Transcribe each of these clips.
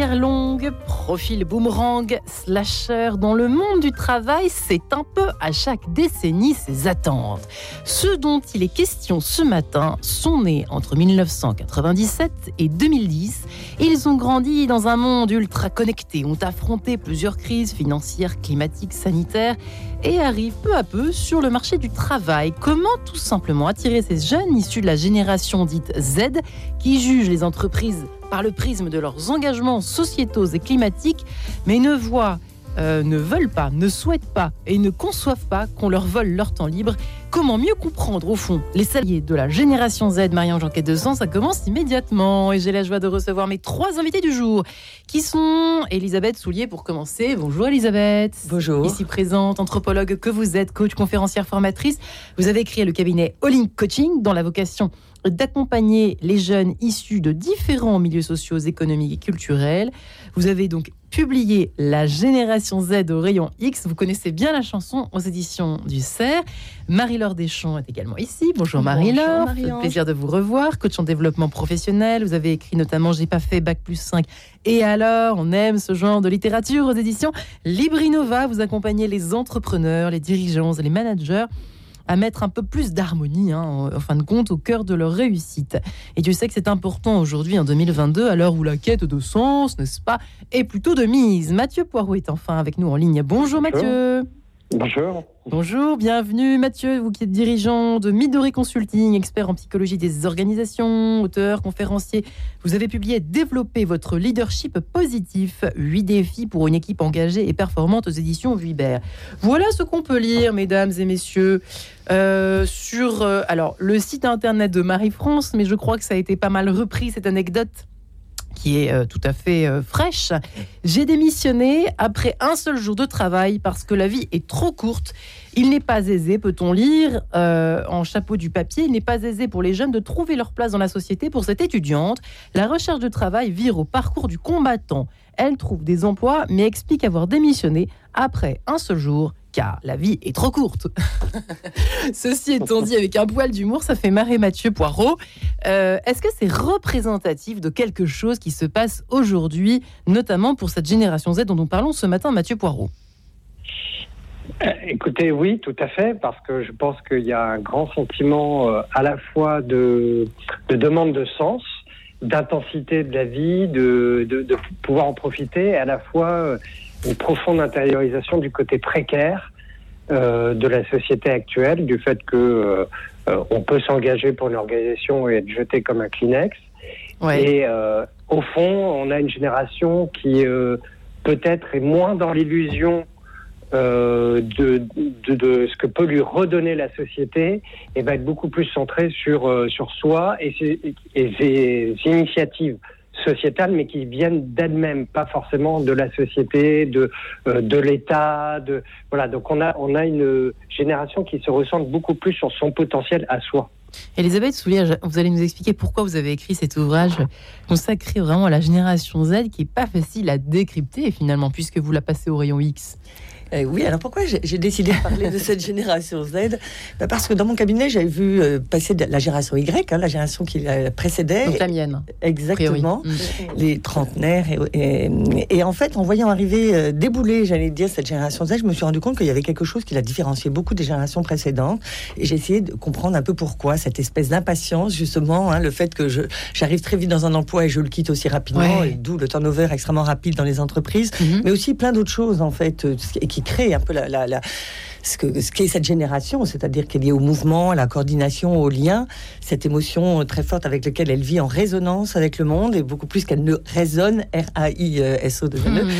Longue, profil boomerang, slasher dans le monde du travail, c'est un peu à chaque décennie ses attentes. Ceux dont il est question ce matin sont nés entre 1997 et 2010. Ils ont grandi dans un monde ultra connecté, ont affronté plusieurs crises financières, climatiques, sanitaires et arrivent peu à peu sur le marché du travail. Comment tout simplement attirer ces jeunes issus de la génération dite Z qui jugent les entreprises par le prisme de leurs engagements sociétaux et climatiques, mais ne voient, euh, ne veulent pas, ne souhaitent pas et ne conçoivent pas qu'on leur vole leur temps libre. Comment mieux comprendre au fond les salariés de la génération Z, Marianne Janquet de Sang, ça commence immédiatement. Et j'ai la joie de recevoir mes trois invités du jour, qui sont Elisabeth Soulier pour commencer. Bonjour Elisabeth. Bonjour. Ici présente, anthropologue que vous êtes, coach, conférencière, formatrice. Vous avez créé le cabinet All Coaching, dans la vocation d'accompagner les jeunes issus de différents milieux sociaux, économiques et culturels. Vous avez donc publié La Génération Z au rayon X. Vous connaissez bien la chanson aux éditions du CERF. Marie-Laure Deschamps est également ici. Bonjour Marie-Laure. Plaisir de vous revoir. Coach en développement professionnel. Vous avez écrit notamment J'ai pas fait Bac plus 5. Et alors, on aime ce genre de littérature aux éditions Librinova. Vous accompagnez les entrepreneurs, les dirigeants les managers à mettre un peu plus d'harmonie, hein, en fin de compte, au cœur de leur réussite. Et tu sais que c'est important aujourd'hui, en 2022, à l'heure où la quête de sens, n'est-ce pas, est plutôt de mise. Mathieu Poirot est enfin avec nous en ligne. Bonjour. Mathieu. Bonjour. Bonjour, bienvenue Mathieu, vous qui êtes dirigeant de Midori Consulting, expert en psychologie des organisations, auteur, conférencier. Vous avez publié Développer votre leadership positif, 8 défis pour une équipe engagée et performante aux éditions Vuibert. Voilà ce qu'on peut lire, mesdames et messieurs, euh, sur euh, alors, le site internet de Marie-France, mais je crois que ça a été pas mal repris, cette anecdote qui est euh, tout à fait euh, fraîche. J'ai démissionné après un seul jour de travail parce que la vie est trop courte. Il n'est pas aisé, peut-on lire euh, en chapeau du papier, il n'est pas aisé pour les jeunes de trouver leur place dans la société. Pour cette étudiante, la recherche de travail vire au parcours du combattant. Elle trouve des emplois, mais explique avoir démissionné après un seul jour car la vie est trop courte. Ceci étant dit, avec un poil d'humour, ça fait marrer Mathieu Poirot. Euh, est-ce que c'est représentatif de quelque chose qui se passe aujourd'hui, notamment pour cette génération Z dont nous parlons ce matin, Mathieu Poirot? Euh, Écoutez, oui, tout à fait, parce que je pense qu'il y a un grand sentiment euh, à la fois de, demande de sens, d'intensité de la vie, de, de, pouvoir en profiter, à la fois une profonde intériorisation du côté précaire euh, de la société actuelle, du fait que euh, euh, on peut s'engager pour une organisation et être jeté comme un Kleenex. Et au fond, on a une génération qui peut-être est moins dans l'illusion de, de, ce que peut lui redonner la société et va être beaucoup plus centrée sur, sur soi et ses, et ses initiatives sociétales, mais qui viennent d'elles-mêmes, pas forcément de la société, de, euh, de l'État. De, voilà, donc on a, on a une génération qui se ressent beaucoup plus sur son potentiel à soi. Elisabeth Soulier, vous allez nous expliquer pourquoi vous avez écrit cet ouvrage consacré vraiment à la génération Z, qui n'est pas facile à décrypter finalement, puisque vous la passez au rayon X. Eh oui, alors pourquoi j'ai décidé de parler de cette génération Z? Bah, Parce que dans mon cabinet, j'avais vu euh, passer la génération Y, hein, la génération qui la précédait. Donc la mienne. Exactement, mm. les trentenaires. Et, en fait, en voyant arriver, euh, débouler, j'allais dire, cette génération Z, je me suis rendu compte qu'il y avait quelque chose qui la différenciait beaucoup des générations précédentes. Et j'ai essayé de comprendre un peu pourquoi, cette espèce d'impatience, justement, hein, le fait que j'arrive très vite dans un emploi et je le quitte aussi rapidement, et d'où le turnover extrêmement rapide dans les entreprises, mm-hmm. mais aussi plein d'autres choses, en fait, euh, qui crée un peu la, la, ce que ce qu'est cette génération, c'est-à-dire qu'elle est liée au mouvement, à la coordination, au lien, cette émotion très forte avec laquelle elle vit en résonance avec le monde, et beaucoup plus qu'elle ne résonne, R-A-I-S-O de e. mmh.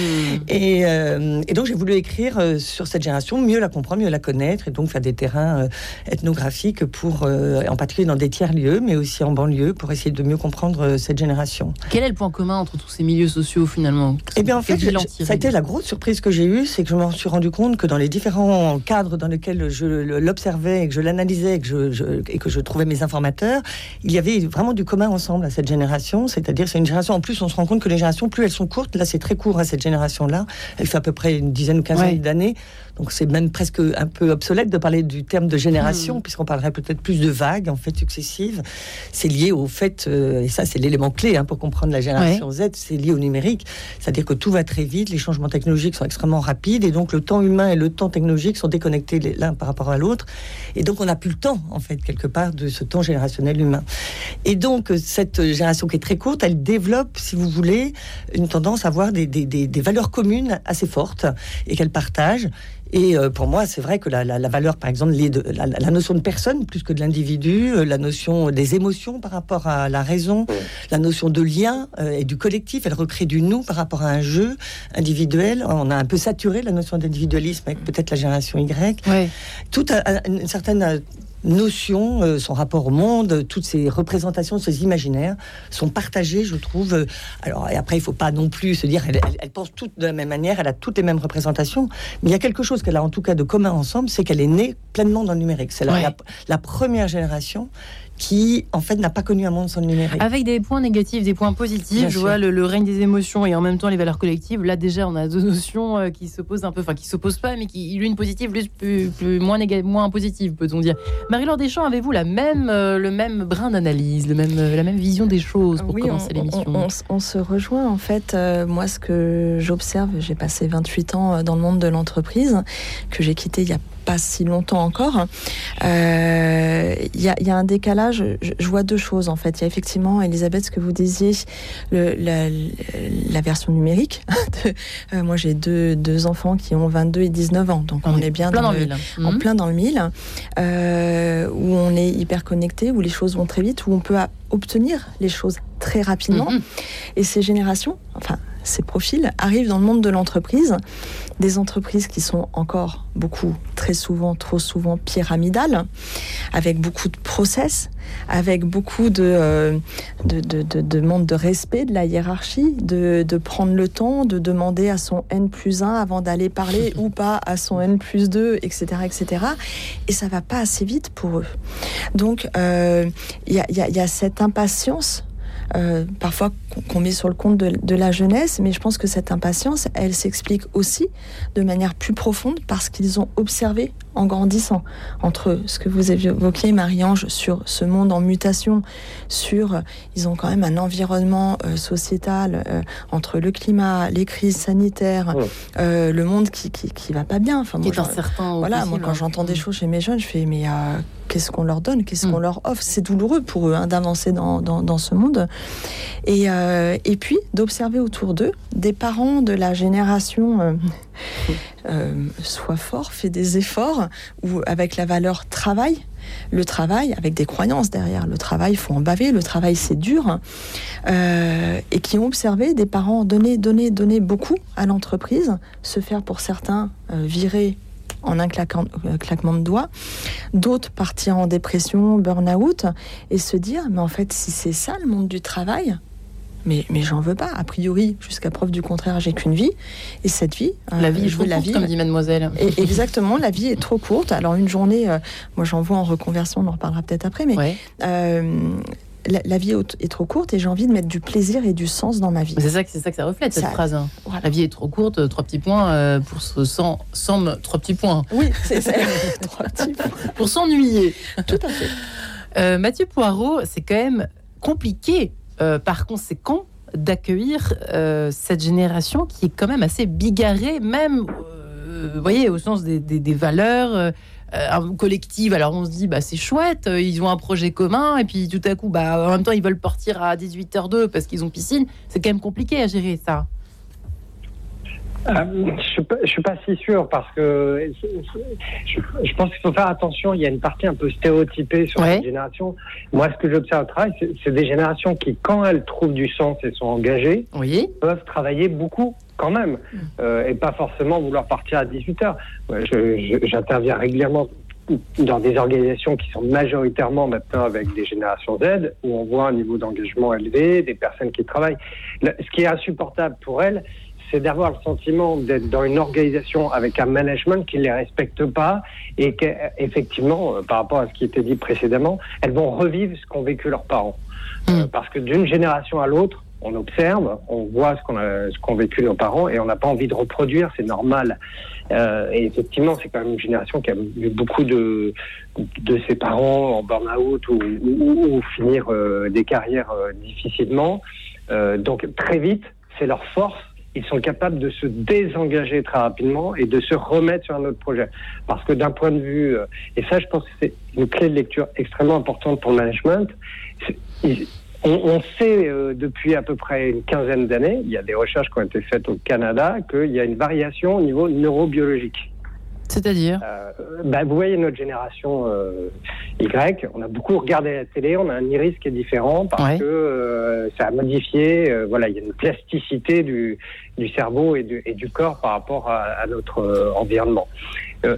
et, euh, et, donc j'ai voulu écrire euh, sur cette génération, mieux la comprendre, mieux la connaître, et donc faire des terrains euh, ethnographiques pour, en particulier dans des tiers-lieux, mais aussi en banlieue, pour essayer de mieux comprendre cette génération. Quel est le point commun entre tous ces milieux sociaux finalement? Eh bien en fait, ça a été la grosse surprise que j'ai eue, c'est que je me suis rendu compte que dans les différents cadre dans lequel je l'observais et que je l'analysais et, que je, et que je trouvais mes informateurs, il y avait vraiment du commun ensemble à cette génération. C'est-à-dire, c'est une génération. En plus, on se rend compte que les générations, plus elles sont courtes, là, c'est très court à cette génération-là. Elle fait à peu près une dizaine ou quinzaine d'années Donc c'est même presque un peu obsolète de parler du terme de génération, hmm. puisqu'on parlerait peut-être plus de vagues en fait successives. C'est lié au fait, euh, et ça c'est l'élément clé hein, pour comprendre la génération Z, c'est lié au numérique, c'est-à-dire que tout va très vite, les changements technologiques sont extrêmement rapides, et donc le temps humain et le temps technologique sont déconnectés l'un par rapport à l'autre, et donc on n'a plus le temps en fait quelque part de ce temps générationnel humain. Et donc cette génération qui est très courte, elle développe, si vous voulez, une tendance à avoir des, des, des valeurs communes assez fortes et qu'elle partage. Et euh, pour moi, c'est vrai que la, valeur, par exemple, de, la, notion de personne plus que de l'individu, euh, la notion des émotions par rapport à la raison, la notion de lien euh, et du collectif, elle recrée du nous par rapport à un jeu individuel. On a un peu saturé la notion d'individualisme avec peut-être la génération Y. Tout a une certaine notion, euh, son rapport au monde, toutes ces représentations, ces imaginaires sont partagés, je trouve. Alors, et après, il faut pas non plus se dire, elle, elle, pense toutes de la même manière, elle a toutes les mêmes représentations, mais il y a quelque chose qu'elle a en tout cas de commun ensemble, c'est qu'elle est née pleinement dans le numérique. C'est la, première génération qui, en fait, n'a pas connu un monde sans le numérique. Avec des points négatifs, des poins positifs. je vois le, règne des émotions et en même temps les valeurs collectives. Là, déjà, on a deux notions euh, qui s'opposent un peu, enfin, qui s'opposent pas, mais qui l'une positive, l'une plus, moins, moins positive, peut-on dire. Marie-Laure Deschamps, avez-vous la même, euh, le même brin d'analyse, le même, euh, la même vision des choses pour commencer l'émission on, on, se rejoint, en fait. moi, ce que j'observe, j'ai passé 28 ans dans le monde de l'entreprise, que j'ai quitté il y a pas si longtemps encore. Il euh, y, a, un décalage. Je, vois deux choses en fait. Il y a effectivement, Elisabeth, ce que vous disiez, le, la, version numérique. Euh, moi, j'ai deux, deux, enfants qui ont 22 et 19 ans, donc on, est bien dans, le, en mhm. plein dans le mille, euh, où on est hyper connecté, où les choses vont très vite, où on peut obtenir les choses très rapidement. Mhm. Et ces générations, enfin ces profils arrivent dans le monde de l'entreprise, des entreprises qui sont encore beaucoup, très souvent, trop souvent pyramidales, avec beaucoup de process, avec beaucoup de, euh, de, de, demandes de respect de la hiérarchie, de, de, prendre le temps, de demander à son N plus 1 avant d'aller parler ou pas à son N plus 2, etc. etc. Et ça va pas assez vite pour eux. Donc, euh, il y, a, y a cette impatience euh, parfois qu'on met sur le compte de, la jeunesse, mais je pense que cette impatience, elle s'explique aussi de manière plus profonde parce qu'ils ont observé en grandissant entre ce que vous évoquiez, Marie-Ange, sur ce monde en mutation, sur ils ont quand même un environnement euh, sociétal euh, entre le climat, les crises sanitaires, le monde qui, qui, va pas bien. Enfin, moi, voilà, moi quand j'entends des choses chez mes jeunes, je fais mais qu'est-ce qu'on leur donne, qu'est-ce qu'on mm. leur offre? C'est douloureux pour eux hein, d'avancer dans, dans, ce monde. Et, euh, et puis d'observer autour d'eux des parents de la génération euh, euh, soit fort, fait des efforts, ou avec la valeur travail. Le travail, avec des croyances derrière. Le travail, il faut en baver. Le travail, c'est dur. et qui ont observé des parents donner, donner, donner beaucoup à l'entreprise, se faire pour certains virer en un euh, claquement de doigts, d'autres partir en dépression, burn-out, et se dire, mais en fait, si c'est ça le monde du travail, mais, mais j'en veux pas. A priori, jusqu'à preuve du contraire, j'ai qu'une vie. Et cette vie, euh, la vie je veux la vie, comme dit mademoiselle. Et exactement, la vie est trop courte. Alors une journée, euh, moi j'en vois en reconversion, on en reparlera peut-être après, mais la, vie est trop courte et j'ai envie de mettre du plaisir et du sens dans ma vie. C'est ça, c'est ça que ça reflète cette phrase. Hein. La vie est trop courte, euh, trois petits points euh, pour se sans, trois petits points. Oui, c'est ça. trois petits points. Pour s'ennuyer. Tout à fait. Euh, Mathieu Poirot, c'est quand même compliqué, par conséquent, d'accueillir cette génération qui est quand même assez bigarrée, même, vous voyez, au sens des, valeurs euh, collective. Alors on se dit, bah, c'est chouette, euh, ils ont un projet commun, et puis tout à coup, bah, en même temps, ils veulent partir à 18h02 parce qu'ils ont piscine. C'est quand même compliqué à gérer ça. Euh, je ne suis, pas si sûr parce que je, pense qu'il faut faire attention. Il y a une partie un peu stéréotypée sur ouais. génération. Moi, ce que j'observe au travail, c'est des générations qui, quand elles trouvent du sens et sont engagées, peuvent travailler beaucoup quand même, mm. euh, et pas forcément vouloir partir à 18 heures. J'interviens régulièrement dans des organisations qui sont majoritairement maintenant avec des générations Z, où on voit un niveau d'engagement élevé, des personnes qui travaillent. Ce qui est insupportable pour elles, c'est d'avoir le sentiment d'être dans une organisation avec un management qui ne les respecte pas et qu'effectivement, euh, par rapport à ce qui était dit précédemment, elles vont revivre ce qu'ont vécu leurs parents. Euh, parce que d'une génération à l'autre, on observe, on voit ce qu'ont vécu nos parents et on n'a pas envie de reproduire, c'est normal. Euh, et effectivement, c'est quand même une génération qui a eu beaucoup de de ses parents en burn-out ou, ou, finir euh, des carrières euh, difficilement. Donc très vite, c'est leur force. Ils sont capables de se désengager très rapidement et de se remettre sur un autre projet. Parce que d'un point de vue, et ça, je pense que c'est une clé de lecture extrêmement importante pour le management. On, sait euh, depuis à peu près une quinzaine d'années, il y a des recherches qui ont été faites au Canada, qu'il y a une variation au niveau neurobiologique. C'est-à-dire euh, bah, Vous voyez notre génération euh, Y, on a beaucoup regardé la télé, on a un iris qui est différent parce que ça a modifié, voilà, il y a une plasticité du, du cerveau et du, et du, corps par rapport à, à notre environnement. Euh,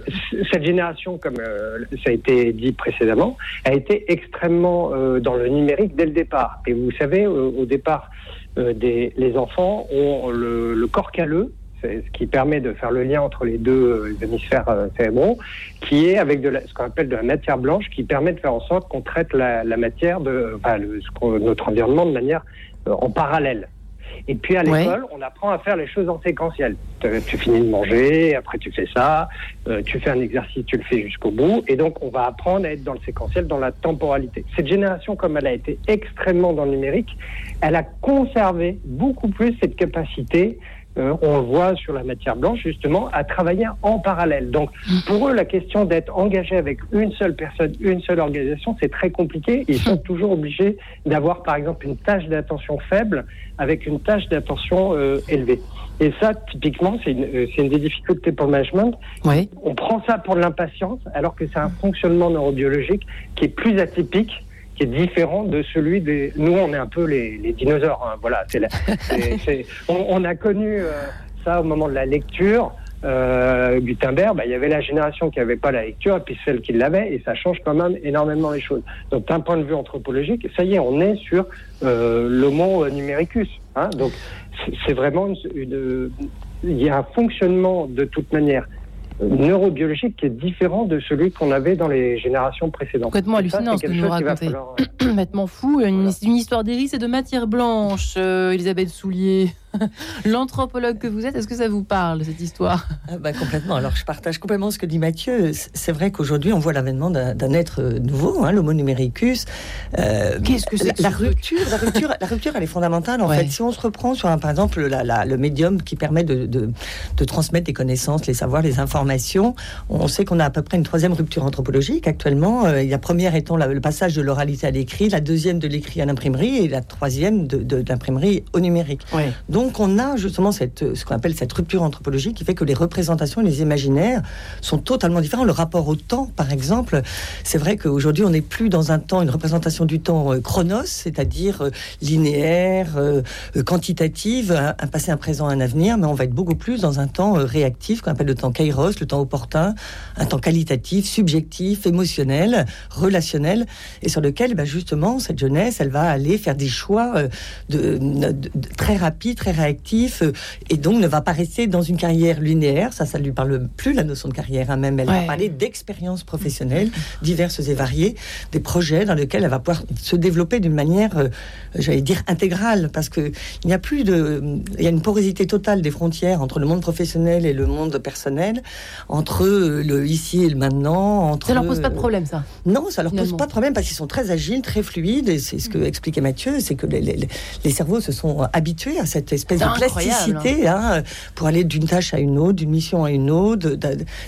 cette génération, comme euh, ça a été dit précédemment, a été extrêmement euh, dans le numérique dès le départ. Et vous savez, au départ, des, les enfants ont le, le corps calleux, ce qui permet de faire le lien entre les deux hémisphères cérébraux, qui est avec de la, ce qu'on appelle de la matière blanche, qui permet de faire en sorte qu'on traite la, la, matière de, enfin, le, notre environnement de manière en parallèle. Et puis à l'école, on apprend à faire les choses en séquentiel. Tu finis de manger, après tu fais ça, euh, tu fais un exercice, tu le fais jusqu'au bout. Et donc on va apprendre à être dans le séquentiel, dans la temporalité. Cette génération, comme elle a été extrêmement dans le numérique, elle a conservé beaucoup plus cette capacité euh, on le voit sur la matière blanche, justement, à travailler en parallèle. Donc, pour eux, la question d'être engagé avec une seule personne, une seule organisation, c'est très compliqué. Ils sont toujours obligés d'avoir, par exemple, une tâche d'attention faible avec une tâche d'attention euh, élevée. Et ça, typiquement, c'est une, euh, une, des difficultés pour le management. Oui. On prend ça pour l'impatience, alors que c'est un fonctionnement neurobiologique qui est plus atypique qui est différent de celui des. Nous, on est un peu les, les dinosaures. Hein. Voilà, c'est on, on, a connu euh, ça au moment de la lecture. Euh, Gutenberg, bah, il y avait la génération qui n'avait pas la lecture et puis celle qui l'avait, et ça change quand même énormément les choses. Donc, d'un point de vue anthropologique, ça y est, on est sur euh, l'homo numericus. Hein. Donc, c'est vraiment une, une, il y a un fonctionnement de toute manière neurobiologique qui est différent de celui qu'on avait dans les générations précédentes. Complètement hallucinant ce que nous racontez. Complètement fou. Une, une histoire d'iris et de matière blanche, euh, Elisabeth Soulier. L'anthropologue que vous êtes, est-ce que ça vous parle, cette histoire? Ah bah, Complètement. Alors, je partage complètement ce que dit Mathieu. C'est vrai qu'aujourd'hui, on voit l'avènement d'un être nouveau, hein, l'homo numericus. Euh, Qu'est-ce que c'est la, rupture, la, rupture, la rupture, elle est fondamentale. En fait, si on se reprend sur, un, par exemple, la, le médium qui permet de, de, de, transmettre des connaissances, les savoirs, les informations, on sait qu'on a à peu près une troisième rupture anthropologique actuellement. Euh, la première étant le passage de l'oralité à l'écrit, la deuxième de l'écrit à l'imprimerie et la troisième de, l'imprimerie au numérique. Donc, donc on a justement cette, ce qu'on appelle cette rupture anthropologique qui fait que les représentations et les imaginaires sont totalement différents. Le rapport au temps, par exemple, c'est vrai qu'aujourd'hui on n'est plus dans un temps, une représentation du temps euh, chronos, c'est-à-dire euh, linéaire, euh, quantitative, un, passé, un présent, un avenir, mais on va être beaucoup plus dans un temps réactif qu'on appelle le temps kairos, le temps opportun, un temps qualitatif, subjectif, émotionnel, relationnel, et sur lequel ben, justement cette jeunesse, elle va aller faire des choix de, de très rapides, très réactif euh, et donc ne va pas rester dans une carrière linéaire. Ça, ça lui parle plus la notion de carrière. Hein, même elle va parler d'expériences professionnelles diverses et variées, des projets dans lesquels elle va pouvoir se développer d'une manière, euh, j'allais dire intégrale, parce que il n'y a plus de, il y a une porosité totale des frontières entre le monde professionnel et le monde personnel, entre le ici et le maintenant. Entre ça leur pose pas de problème, ça Non, ça leur pose pas de problème parce qu'ils sont très agiles, très fluides. Et c'est ce que expliquait Mathieu, c'est que les, les, les cerveaux se sont habitués à cette espèce de plasticité hein, pour aller d'une tâche à une autre, d'une mission à une autre,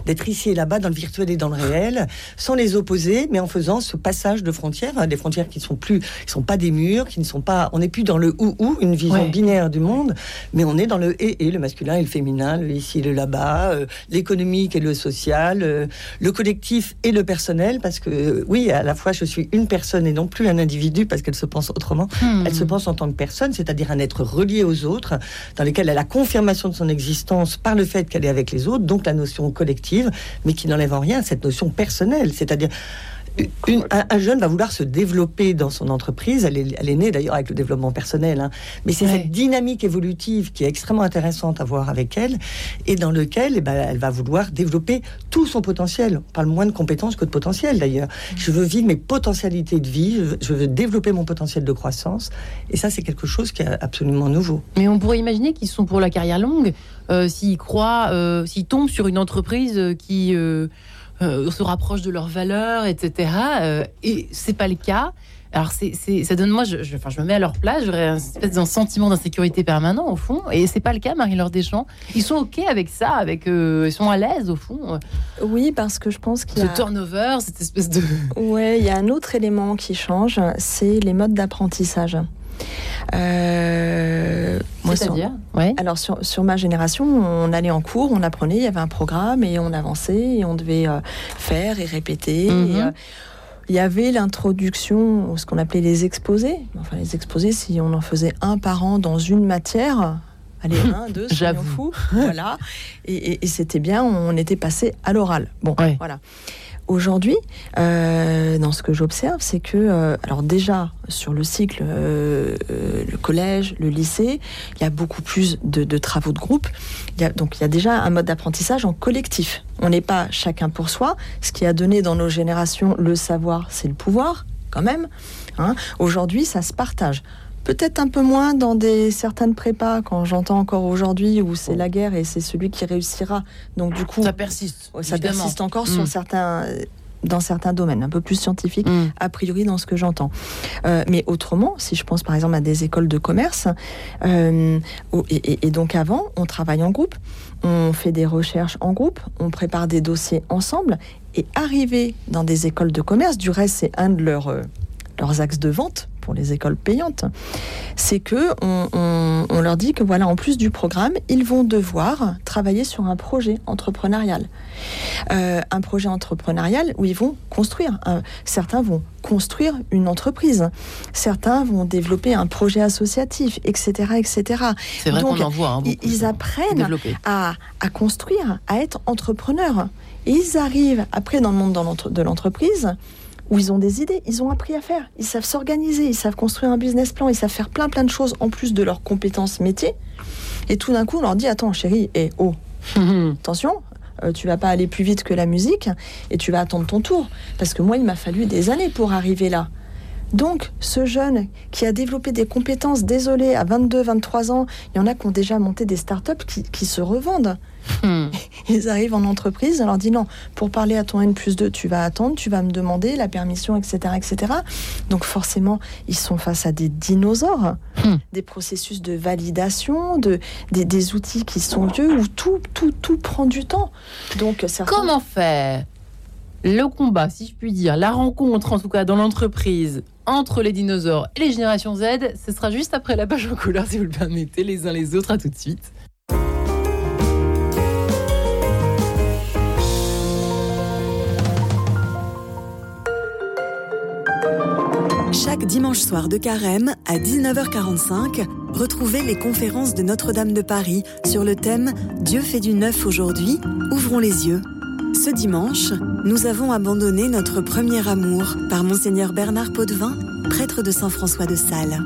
d'être ici et là-bas dans le virtuel et dans le réel, sans les opposer, mais en faisant ce passage de frontières, hein, des frontières qui sont plus, qui sont pas des murs, qui ne sont pas, on n'est plus dans le ou ou, une vision binaire du monde, mais on est dans le et et, le masculin et le féminin, le ici et le là-bas, euh, l'économique et le social, euh, le collectif et le personnel, parce que euh, oui, à la fois je suis une personne et non plus un individu, parce qu'elle se pense autrement. Hmm. Elle se pense en tant que personne, c'est-à-dire un être relié aux autres, dans lesquelles elle a la confirmation de son existence par le fait qu'elle est avec les autres, donc la notion collective, mais qui n'enlève en rien cette notion personnelle, c'est-à-dire un, jeune va vouloir se développer dans son entreprise. Elle est, elle est née d'ailleurs avec le développement personnel, hein. mais c'est cette dynamique évolutive qui est extrêmement intéressante à voir avec elle et dans lequel eh ben, elle va vouloir développer tout son potentiel. On parle moins de compétences que de potentiel d'ailleurs. Je veux vivre mes potentialités de vie, je veux, développer mon potentiel de croissance et ça c'est quelque chose qui est absolument nouveau. Mais on pourrait imaginer qu'ils sont pour la carrière longue euh, s'ils croient, euh, s'ils tombent sur une entreprise qui euh, euh, se rapprochent de leurs valeurs, etc. Euh, et c'est pas le cas. Alors, c'est, ça donne, moi, je, je, enfin, je me mets à leur place, j'aurais un espèce d'un sentiment d'insécurité permanent, au fond. Et c'est pas le cas, Marie-Laure Deschamps. Ils sont OK avec ça, avec, euh, ils sont à l'aise, au fond. Oui, parce que je pense qu'il y a. Ce turnover, cette espèce de. Ouais, il y a un autre élément qui change, c'est les modes d'apprentissage. Euh, C'est-à-dire ouais. Alors sur, sur, ma génération, on allait en cours, on apprenait, il y avait un programme et on avançait et on devait euh, faire et répéter. Mhm. Euh, il y avait l'introduction, ce qu'on appelait les exposés. Enfin, les exposés, si on en faisait un par an dans une matière, allez, un, deux, j'avoue. Voilà. Et, et, c'était bien, on était passé à l'oral. Bon, voilà. Aujourd'hui, euh, dans ce que j'observe, c'est que, euh, alors déjà sur le cycle, euh, le collège, le lycée, il y a beaucoup plus de, travaux de groupe. Il y a, donc il y a déjà un mode d'apprentissage en collectif. On n'est pas chacun pour soi. Ce qui a donné dans nos générations le savoir, c'est le pouvoir, quand même. Hein. Aujourd'hui, ça se partage. Peut-être un peu moins dans des certaines prépas, quand j'entends encore aujourd'hui où c'est la guerre et c'est celui qui réussira. Donc du coup, ça persiste. Ça persiste encore sur mm. certains dans certains domaines, un peu plus scientifiques, mm. a priori dans ce que j'entends. Euh, mais autrement, si je pense par exemple à des écoles de commerce, euh, et, et, donc avant, on travaille en groupe, on fait des recherches en groupe, on prépare des dossiers ensemble, et arriver dans des écoles de commerce, du reste c'est un de leurs, euh, leurs axes de vente, pour les écoles payantes, c'est que on, leur dit que voilà, en plus du programme, ils vont devoir travailler sur un projet entrepreneurial. Euh, un projet entrepreneurial où ils vont construire. certains vont construire une entreprise. Certains vont développer un projet associatif, etc., etc. C'est vrai qu'on en voit. Hein, ils apprennent à, à, construire, à être entrepreneurs. Et ils arrivent après dans le monde de l'entreprise où ils ont des idées, ils ont appris à faire, ils savent s'organiser, ils savent construire un business plan, ils savent faire plein plein de choses en plus de leurs compétences métiers. Et tout d'un coup, on leur dit attends chérie, et oh, attention, euh, tu vas pas aller plus vite que la musique et tu vas attendre ton tour. Parce que moi, il m'a fallu des années pour arriver là. Donc, ce jeune qui a développé des compétences, désolé, à 22, 23 ans, il y en a qui ont déjà monté des startups qui, qui se revendent. Hmm. Ils arrivent en entreprise, on leur dit non, pour parler à ton N plus 2, tu vas attendre, tu vas me demander la permission, etc. etc. Donc forcément, ils sont face à des dinosaures, hmm. des processus de validation, de, des, outils qui sont vieux, où tout, tout, tout prend du temps. Donc, Comment faire le combat, si je puis dire, la rencontre en tout cas dans l'entreprise entre les dinosaures et les générations Z, ce sera juste après la page en couleur si vous le permettez, les uns les autres. À tout de suite. Chaque dimanche soir de carême à 19h45, retrouvez les conférences de Notre-Dame de Paris sur le thème Dieu fait du neuf aujourd'hui, ouvrons les yeux. Ce dimanche, nous avons abandonné notre premier amour par Monseigneur Bernard Potvin, prêtre de Saint-François de Sales.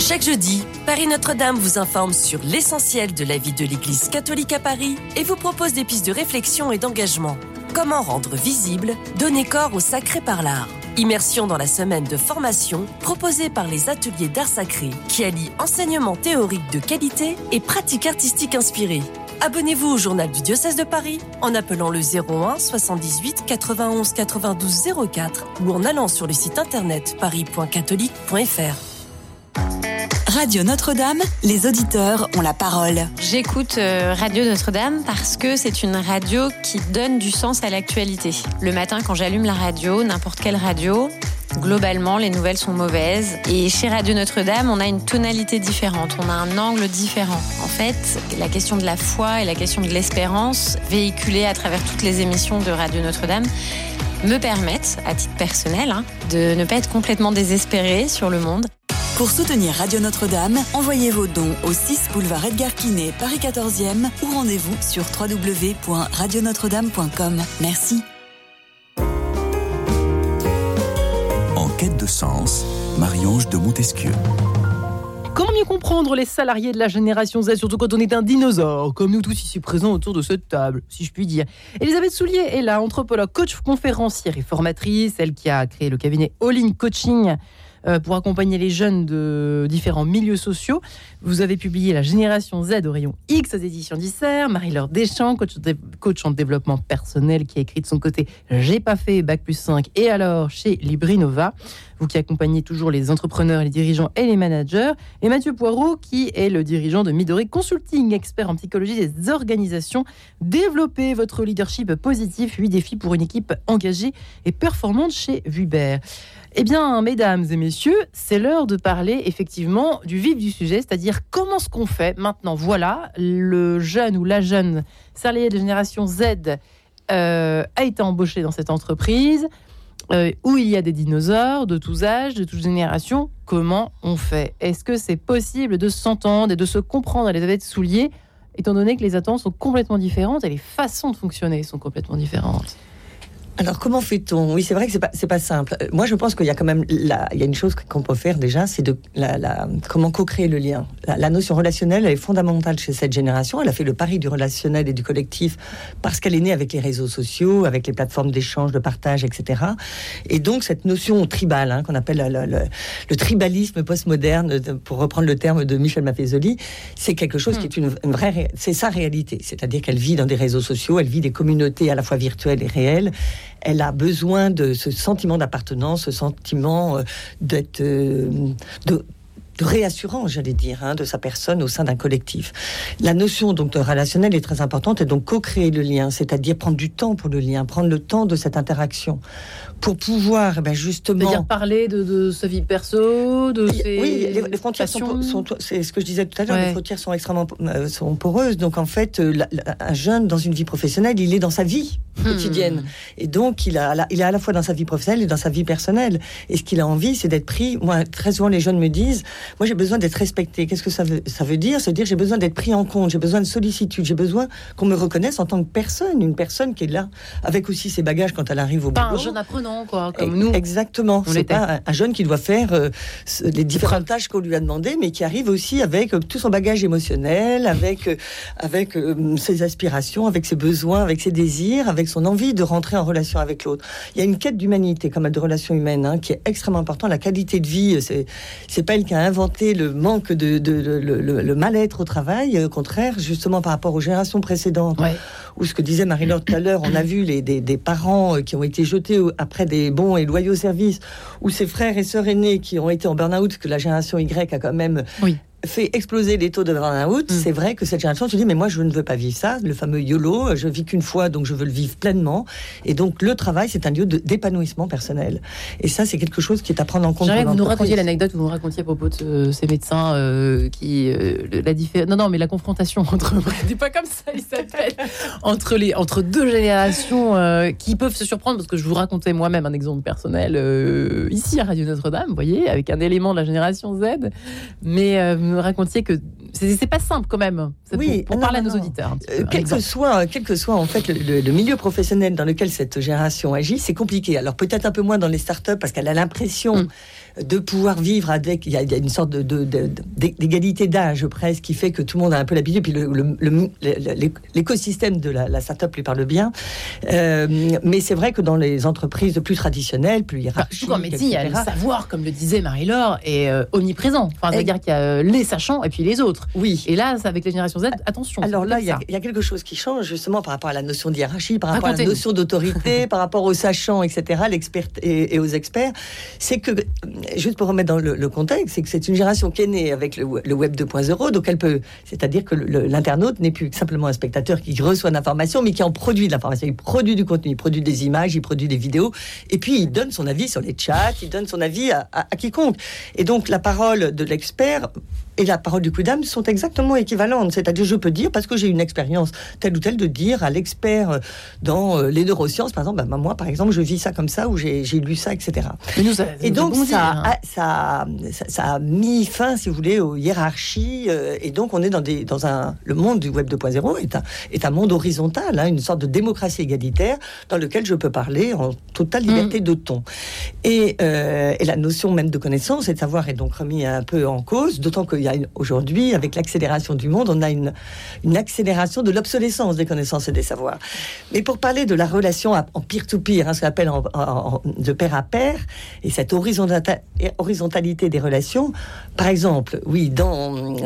Chaque jeudi, Paris Notre-Dame vous informe sur l'essentiel de la vie de l'Église catholique à Paris et vous propose des pistes de réflexion et d'engagement. Comment rendre visible, donner corps au sacré par l'art Immersion dans la semaine de formation proposée par les ateliers d'art sacré qui allient enseignement théorique de qualité et pratique artistique inspirée. Abonnez-vous au journal du diocèse de Paris en appelant le 01 78 91 92 04 ou en allant sur le site internet paris.catholique.fr. Radio Notre-Dame, les auditeurs ont la parole. J'écoute euh, Radio Notre-Dame parce que c'est une radio qui donne du sens à l'actualité. Le matin, quand j'allume la radio, n'importe quelle radio, globalement, les nouvelles sont mauvaises. Et chez Radio Notre-Dame, on a une tonalité différente, on a un angle différent. En fait, la question de la foi et la question de l'espérance, véhiculée à travers toutes les émissions de Radio Notre-Dame, me permettent, à titre personnel, hein, de ne pas être complètement désespéré sur le monde. Pour soutenir Radio Notre-Dame, envoyez vos dons au 6 boulevard Edgar Quinet, Paris 14e ou rendez-vous sur www.radionotre-dame.com. Merci. quête de sens, Marie-Ange de Montesquieu. Comment mieux comprendre les salariés de la génération Z, surtout quand on est un dinosaure, comme nous tous ici présents autour de cette table, si je puis dire? Elisabeth Soulier est là, anthropologue, coach conférencière et formatrice, elle qui a créé le cabinet All In Coaching pour accompagner les jeunes de différents milieux sociaux. Vous avez publié La Génération Z au rayon X aux éditions d'Isser. Marie-Laure Deschamps, coach, coach, en développement personnel, qui a écrit de son côté J'ai pas fait Bac plus 5 et alors chez Librinova. Vous qui accompagnez toujours les entrepreneurs, les dirigeants et les managers. Et Mathieu Poirot, qui est le dirigeant de Midori Consulting, expert en psychologie des organisations. Développez votre leadership positif, 8 défis pour une équipe engagée et performante chez Vuber. Eh bien, mesdames et messieurs, c'est l'heure de parler effectivement du vif du sujet, c'est-à-dire comment ce qu'on fait maintenant. Voilà, le jeune ou la jeune salarié de génération Z euh, a été embauché dans cette entreprise euh, où il y a des dinosaures de tous âges, de toutes générations. Comment on fait? Est-ce que c'est possible de s'entendre et de se comprendre à les de souliers, étant donné que les attentes sont complètement différentes et les façons de fonctionner sont complètement différentes? Alors comment fait-on? Oui, c'est vrai que c'est pas c'est pas simple. Euh, moi, je pense qu'il y a quand même la, il y a une chose qu'on peut faire déjà, c'est de la, la, comment co-créer le lien. La, notion relationnelle elle est fondamentale chez cette génération. Elle a fait le pari du relationnel et du collectif parce qu'elle est née avec les réseaux sociaux, avec les plateformes d'échange, de partage, etc. Et donc cette notion tribale hein, qu'on appelle le, le, tribalisme postmoderne, pour reprendre le terme de Michel Maffezoli, c'est quelque chose qui est une, une vraie, c'est sa réalité. C'est-à-dire qu'elle vit dans des réseaux sociaux, elle vit des communautés à la fois virtuelles et réelles elle a besoin de ce sentiment d'appartenance, ce sentiment euh, d'être, euh, de, de réassurance, j'allais dire, hein, de sa personne au sein d'un collectif. La notion donc de relationnel est très importante et donc co-créer le lien, c'est-à-dire prendre du temps pour le lien, prendre le temps de cette interaction pour pouvoir eh ben justement dire parler de, sa vie perso, de ses oui, les, frontières sont, c'est ce que je disais tout à l'heure, les frontières sont extrêmement euh, sont poreuses. Donc en fait, euh, un jeune dans une vie professionnelle, il est dans sa vie hmm. quotidienne et donc il a il est à la fois dans sa vie professionnelle et dans sa vie personnelle. Et ce qu'il a envie, c'est d'être pris. Moi, très souvent, les jeunes me disent moi, j'ai besoin d'être respecté. Qu'est-ce que ça veut, ça veut dire? Se dire, j'ai besoin d'être pris en compte, j'ai besoin de sollicitude, j'ai besoin qu'on me reconnaisse en tant que personne, une personne qui est là, avec aussi ses bagages quand elle arrive au pas boulot. Un jeune apprenant, quoi, comme nous. Exactement. C'est pas un, jeune qui doit faire euh, les différentes tâches qu'on lui a demandées, mais qui arrive aussi avec euh, tout son bagage émotionnel, avec, euh, avec ses aspirations, avec ses besoins, avec ses désirs, avec son envie de rentrer en relation avec l'autre. Il y a une quête d'humanité, comme de relations humaines, hein, qui est extrêmement importante. La qualité de vie, c'est, c'est pas elle qui a inventé le manque de, le, mal-être au travail, au contraire, justement par rapport aux générations précédentes. Ou ce que disait Marie-Laure tout à l'heure, on a vu les, des, parents euh, qui ont été jetés après des bons et loyaux services, ou ces frères et sœurs aînés qui ont été en burn-out, que la génération Y a quand même fait exploser les taux de burn-out, mm. c'est vrai que cette génération se dit mais moi je ne veux pas vivre ça, le fameux YOLO, je vis qu'une fois donc je veux le vivre pleinement. Et donc le travail c'est un lieu d'épanouissement personnel. Et ça c'est quelque chose qui est à prendre en compte. J'aimerais que vous nous racontiez l'anecdote, vous nous racontiez à propos de ces médecins euh, qui euh, la différence. Non non mais la confrontation entre dis pas comme ça il s'appelle entre les entre deux générations euh, qui peuvent se surprendre parce que je vous racontais moi-même un exemple personnel ici à Radio Notre-Dame, vous voyez, avec un élément de la génération Z, mais me racontiez que c'est pas simple quand même. Oui, pour, parler à nos auditeurs. Euh, quel que soit, quel que soit en fait le, milieu professionnel dans lequel cette génération agit, c'est compliqué. Alors peut-être un peu moins dans les startups parce qu'elle a l'impression mm de pouvoir vivre avec. Il y a, une sorte d'égalité d'âge presque qui fait que tout le monde a un peu l'habitude. Puis l'écosystème de la, startup lui parle bien. Euh, mais c'est vrai que dans les entreprises plus traditionnelles, plus hiérarchiques. Bah, il y a le savoir, comme le disait Marie-Laure, est euh, omniprésent. Enfin, c'est-à-dire qu'il y a les sachants et puis les autres. Oui. Et là, avec les générations Z, attention. Alors là, il y, a, quelque chose qui change justement par rapport à la notion de hiérarchie, par rapport à la notion d'autorité, par rapport aux sachants, etc., l'expert et, aux experts. C'est que juste pour remettre dans le, contexte, c'est que c'est une génération qui est née avec le, web 2.0, donc elle peut, c'est-à-dire que l'internaute n'est plus simplement un spectateur qui reçoit l'information, mais qui en produit de l'information. Il produit du contenu, il produit des images, il produit des vidéos, et puis il donne son avis sur les chats, il donne son avis à, quiconque. Et donc la parole de l'expert et la parole du coup d'âme sont exactement équivalentes. C'est-à-dire, je peux dire, parce que j'ai une expérience telle ou telle, de dire à l'expert euh, dans euh, les neurosciences, par exemple, bah, moi, par exemple, je vis ça comme ça, ou j'ai lu ça, etc. et donc, ça, hein. a, ça, ça, a mis fin, si vous voulez, aux hiérarchies. euh, et donc, on est dans, des, dans un. Le monde du Web 2.0 est un, est un monde horizontal, hein, une sorte de démocratie égalitaire dans lequel je peux parler en totale liberté de ton. Et, euh, et la notion même de connaissance et de savoir est donc remis un peu en cause, d'autant qu'il aujourd'hui, avec l'accélération du monde, on a une, accélération de l'obsolescence des connaissances et des savoirs. Mais pour parler de la relation en peer-to-peer, hein, ce qu'on appelle de pair à pair, et cette horizontalité des relations, par exemple, oui,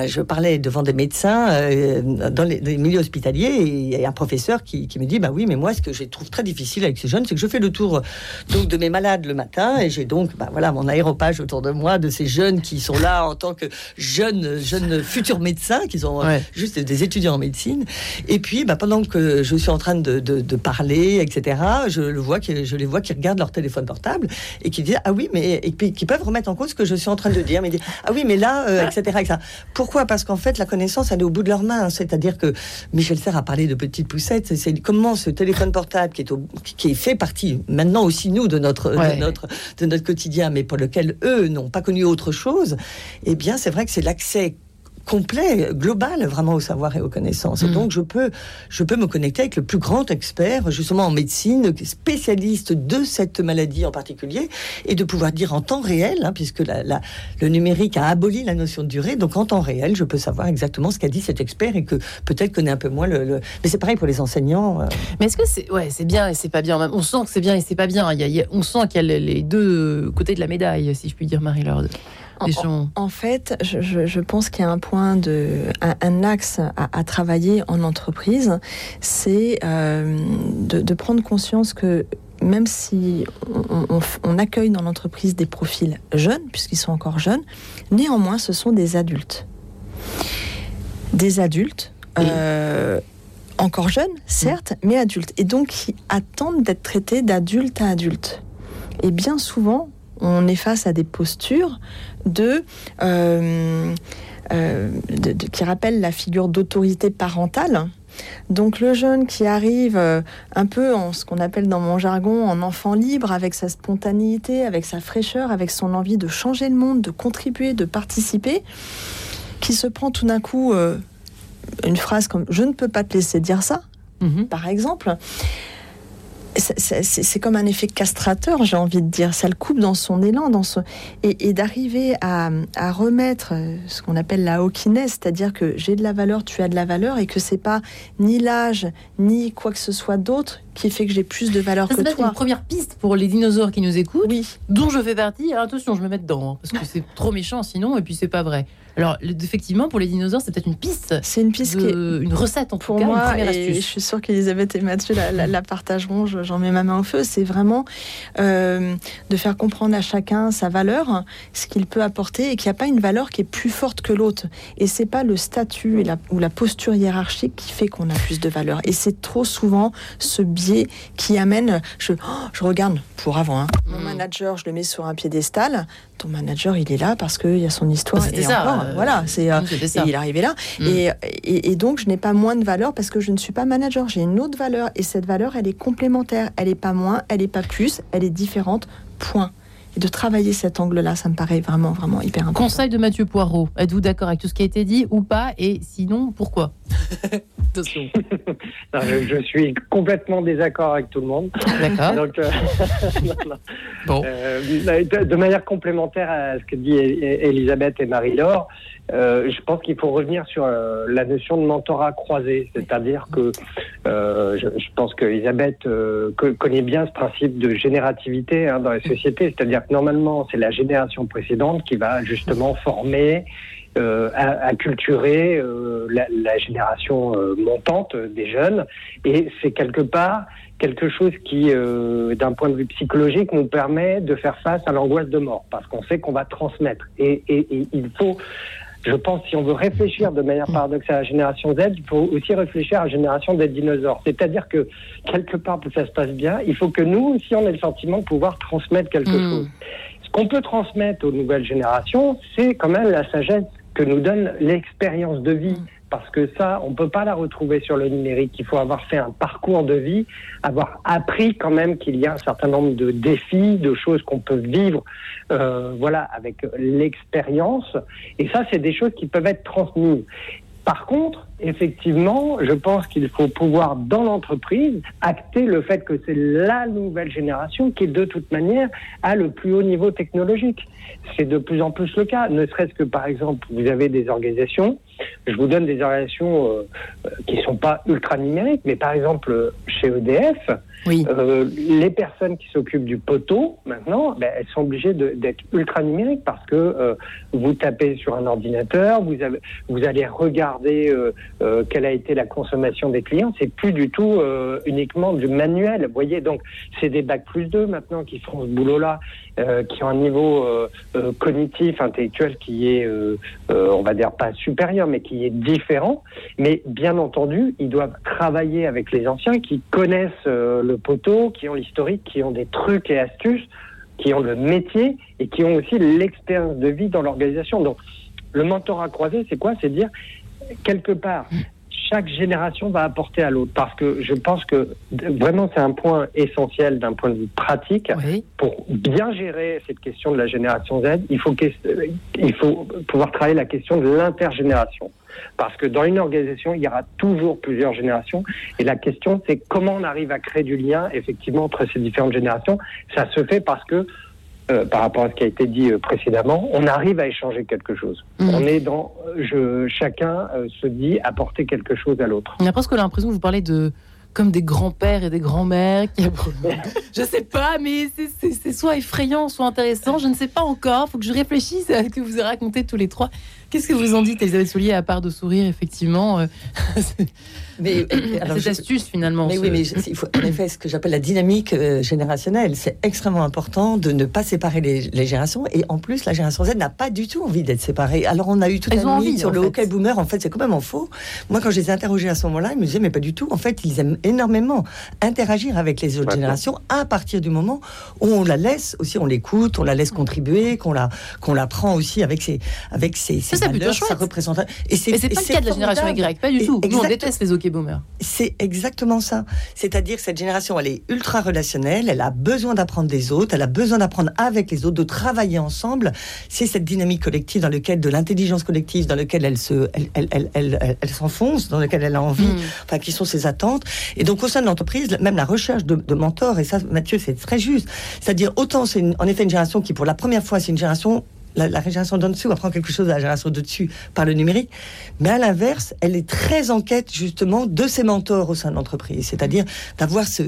je parlais devant des médecins euh, dans les, milieux hospitaliers, et il y a un professeur qui, me dit, bah oui, mais moi, ce que je trouve très difficile avec ces jeunes, c'est que je fais le tour de mes malades le matin, et j'ai donc, bah voilà, mon aéropage autour de moi de ces jeunes qui sont là en tant que jeunes, jeunes futurs médecins, qui sont Ouais. juste des étudiants en médecine. Et puis, bah, pendant que je suis en train de, de- de parler, etc., je, le vois je les vois qui regardent leur téléphone portable et qui disent Ah oui, mais et puis qui peuvent remettre en cause ce que je suis en train de dire. Mais disent, Ah oui, mais là, euh, etc., etc. Pourquoi? Parce qu'en fait, la connaissance, elle est au bout de leurs mains. C'est-à-dire que Michel Serres a parlé de petites poussettes. C'est- comment ce téléphone portable qui est, au- qui fait partie maintenant aussi, nous, de notre, Ouais. de notre, de notre quotidien, mais pour lequel eux n'ont pas connu autre chose, eh bien, c'est vrai que c'est l'accès complet, global, vraiment au savoir et aux connaissances. Et Mm. donc, je peux, je peux me connecter avec le plus grand expert, justement en médecine, spécialiste de cette maladie en particulier, et de pouvoir dire en temps réel, hein, puisque la- la- le numérique a aboli la notion de durée, donc en temps réel, je peux savoir exactement ce qu'a dit cet expert et que peut-être connaît un peu moins le. le- Mais c'est pareil pour les enseignants. euh, Mais est-ce que c'est ouais, c'est bien et c'est pas bien? On sent que c'est bien et c'est pas bien. Il y a- il y a- on sent qu'il y a les- les deux côtés de la médaille, si je puis dire, Marie-Laure En- fait, je, pense qu'il y a un point de, un, un axe à, à travailler en entreprise, c'est euh, de, de prendre conscience que même si on, on- on accueille dans l'entreprise des profils jeunes, puisqu'ils sont encore jeunes, néanmoins, ce sont des adultes. Des adultes. euh, encore jeunes, certes, mais adultes. Et donc, qui attendent d'être traités d'adulte à adulte. Et bien souvent, on est face à des postures de, euh, euh, de- de- qui rappellent la figure d'autorité parentale. Donc le jeune qui arrive euh, un peu en ce qu'on appelle dans mon jargon en enfant libre, avec sa spontanéité, avec sa fraîcheur, avec son envie de changer le monde, de contribuer, de participer, qui se prend tout d'un coup euh, une phrase comme je ne peux pas te laisser dire ça, Mhm. par exemple, c'est- comme un effet castrateur, j'ai envie de dire. Ça le coupe dans son élan, dans son... et, et d'arriver à, à remettre euh, ce qu'on appelle la hawkiness, c'est-à-dire que j'ai de la valeur, tu as de la valeur, et que c'est pas ni l'âge ni quoi que ce soit d'autre qui fait que j'ai plus de valeur Ça, que toi. une première piste pour les dinosaures qui nous écoutent, Oui, dont je fais partie. Alors, attention, je me mets dedans, hein, parce que c'est trop méchant sinon, et puis c'est pas vrai. Alors, effectivement, pour les dinosaures, c'est peut-être une piste, c'est une piste qui est une recette en tout pour cas, moi, et je suis sûre qu'Elisabeth et Mathieu la, la- la partageront, je- j'en mets ma main au feu, c'est vraiment euh, de faire comprendre à chacun sa valeur, ce qu'il peut apporter, et qu'il n'y a pas une valeur qui est plus forte que l'autre. Et c'est pas le statut et la, ou la posture hiérarchique qui fait qu'on a plus de valeur. Et c'est trop souvent ce biais qui amène, je, oh, je regarde pour avant, hein. mon Mm. manager, je le mets sur un piédestal, ton manager, il est là parce qu'il y a son histoire. C'était ça, encore, euh, voilà, c'est... euh, il est arrivé là. Mm. Et, et, et donc, je n'ai pas moins de valeur parce que je ne suis pas manager. J'ai une autre valeur. Et cette valeur, elle est complémentaire. Elle n'est pas moins, elle n'est pas plus, elle est différente. Point. Et de travailler cet angle-là, ça me paraît vraiment, vraiment hyper important. Conseil de Mathieu Poirot. Êtes-vous d'accord avec tout ce qui a été dit ou pas? Et sinon, pourquoi? Attention. Non, je, je suis complètement désaccord avec tout le monde. D'accord. Donc, euh, non, non. Bon. Euh, de, de manière complémentaire à ce que dit E- Elisabeth et Marie-Laure, euh, je pense qu'il faut revenir sur euh, la notion de mentorat croisé, c'est-à-dire que euh, je, je pense que Elisabeth euh, co- connaît bien ce principe de générativité hein, dans les sociétés, c'est-à-dire que normalement c'est la génération précédente qui va justement former, euh, à, à culturer euh, la, la génération euh, montante des jeunes, et c'est quelque part quelque chose qui, euh, d'un point de vue psychologique, nous permet de faire face à l'angoisse de mort, parce qu'on sait qu'on va transmettre. Et, et- et il faut, je pense, si on veut réfléchir de manière paradoxale à la génération Z, il faut aussi réfléchir à la génération des dinosaures. C'est-à-dire que, quelque part, pour que ça se passe bien, il faut que nous aussi, on ait le sentiment de pouvoir transmettre quelque Mm. chose. Ce qu'on peut transmettre aux nouvelles générations, c'est quand même la sagesse que nous donne l'expérience de vie. Parce que ça, on peut pas la retrouver sur le numérique. Il faut avoir fait un parcours de vie, avoir appris quand même qu'il y a un certain nombre de défis, de choses qu'on peut vivre, euh, voilà, avec l'expérience. Et ça, c'est des choses qui peuvent être transmises. Par contre, effectivement, je pense qu'il faut pouvoir, dans l'entreprise, acter le fait que c'est la nouvelle génération qui, de toute manière, a le plus haut niveau technologique. C'est de plus en plus le cas. Ne serait-ce que, par exemple, vous avez des organisations, je vous donne des organisations euh, euh, qui ne sont pas ultra numériques, mais par exemple, chez EDF, Oui. euh, les personnes qui s'occupent du poteau, maintenant, ben, elles sont obligées d'être ultra numériques parce que euh, vous tapez sur un ordinateur, vous, avez, vous allez regarder euh, quelle a été la consommation des clients. C'est plus du tout euh, uniquement du manuel. Vous voyez, donc c'est des bacs plus 2 maintenant qui font ce boulot-là, euh, qui ont un niveau cognitif, intellectuel qui est, on va dire, pas supérieur, mais qui est différent. Mais bien entendu, ils doivent travailler avec les anciens qui connaissent le poteau, qui ont l'historique, qui ont des trucs et astuces, qui ont le métier et qui ont aussi l'expérience de vie dans l'organisation. Donc, le mentorat croisé, c'est quoi? C'est dire, quelque part, chaque génération va apporter à l'autre. Parce que je pense que vraiment, c'est un point essentiel d'un point de vue pratique. Oui. Pour bien gérer cette question de la génération Z, il faut, que- il faut pouvoir travailler la question de l'intergénération. Parce que dans une organisation, il y aura toujours plusieurs générations. Et la question, c'est comment on arrive à créer du lien, effectivement, entre ces différentes générations. Ça se fait parce que, euh, par rapport à ce qui a été dit euh, précédemment, on arrive à échanger quelque chose. Mhm. On est dans, euh, je, chacun euh, se dit apporter quelque chose à l'autre. On a presque l'impression que vous parlez de comme des grands-pères et des grands-mères. qui- je sais pas, mais c'est- soit effrayant, soit intéressant. Je ne sais pas encore. faut que je réfléchisse à ce que vous avez raconté tous les trois. Qu'est-ce que vous en dites, Elisabeth Soulier, à part de sourire, effectivement Mais à alors, cette je- astuce, finalement. Mais ce- oui, mais je- il faut en effet ce que j'appelle la dynamique euh, générationnelle. C'est extrêmement important de ne pas séparer les, les générations. Et en plus, la génération Z n'a pas du tout envie d'être séparée. Alors on a eu tout Elles un ont mythe envie, sur le fait. hockey boomer. En fait, c'est complètement faux. Moi, quand je les ai interrogés à ce moment-là, ils me disaient mais pas du tout. En fait, ils aiment énormément interagir avec les autres générations à partir du moment où on la laisse aussi, on l'écoute, on la laisse contribuer, qu'on la qu'on la prend aussi avec ses avec ses, ses Ça, c'est plutôt valeurs, sa représentation. Et c'est pas le cas de la génération. Y, pas du Et tout. Nous, on déteste les hockey c'est exactement ça. C'est-à-dire que cette génération, elle est ultra relationnelle, elle a besoin d'apprendre des autres, elle a besoin d'apprendre avec les autres, de travailler ensemble. C'est cette dynamique collective dans laquelle, de l'intelligence collective, dans laquelle elle se, elle, elle, elle, elle, s'enfonce, dans laquelle elle a envie, Mm. enfin, qui sont ses attentes. Et donc, au sein de l'entreprise, même la recherche de, de mentors, et ça, Mathieu, c'est très juste. C'est-à-dire, autant c'est en effet une génération qui, pour la première fois, c'est une génération la, la génération d'en dessous apprend quelque chose à la génération de dessus par le numérique, mais à l'inverse, elle est très en quête justement de ses mentors au sein de l'entreprise, c'est-à-dire d'avoir ce,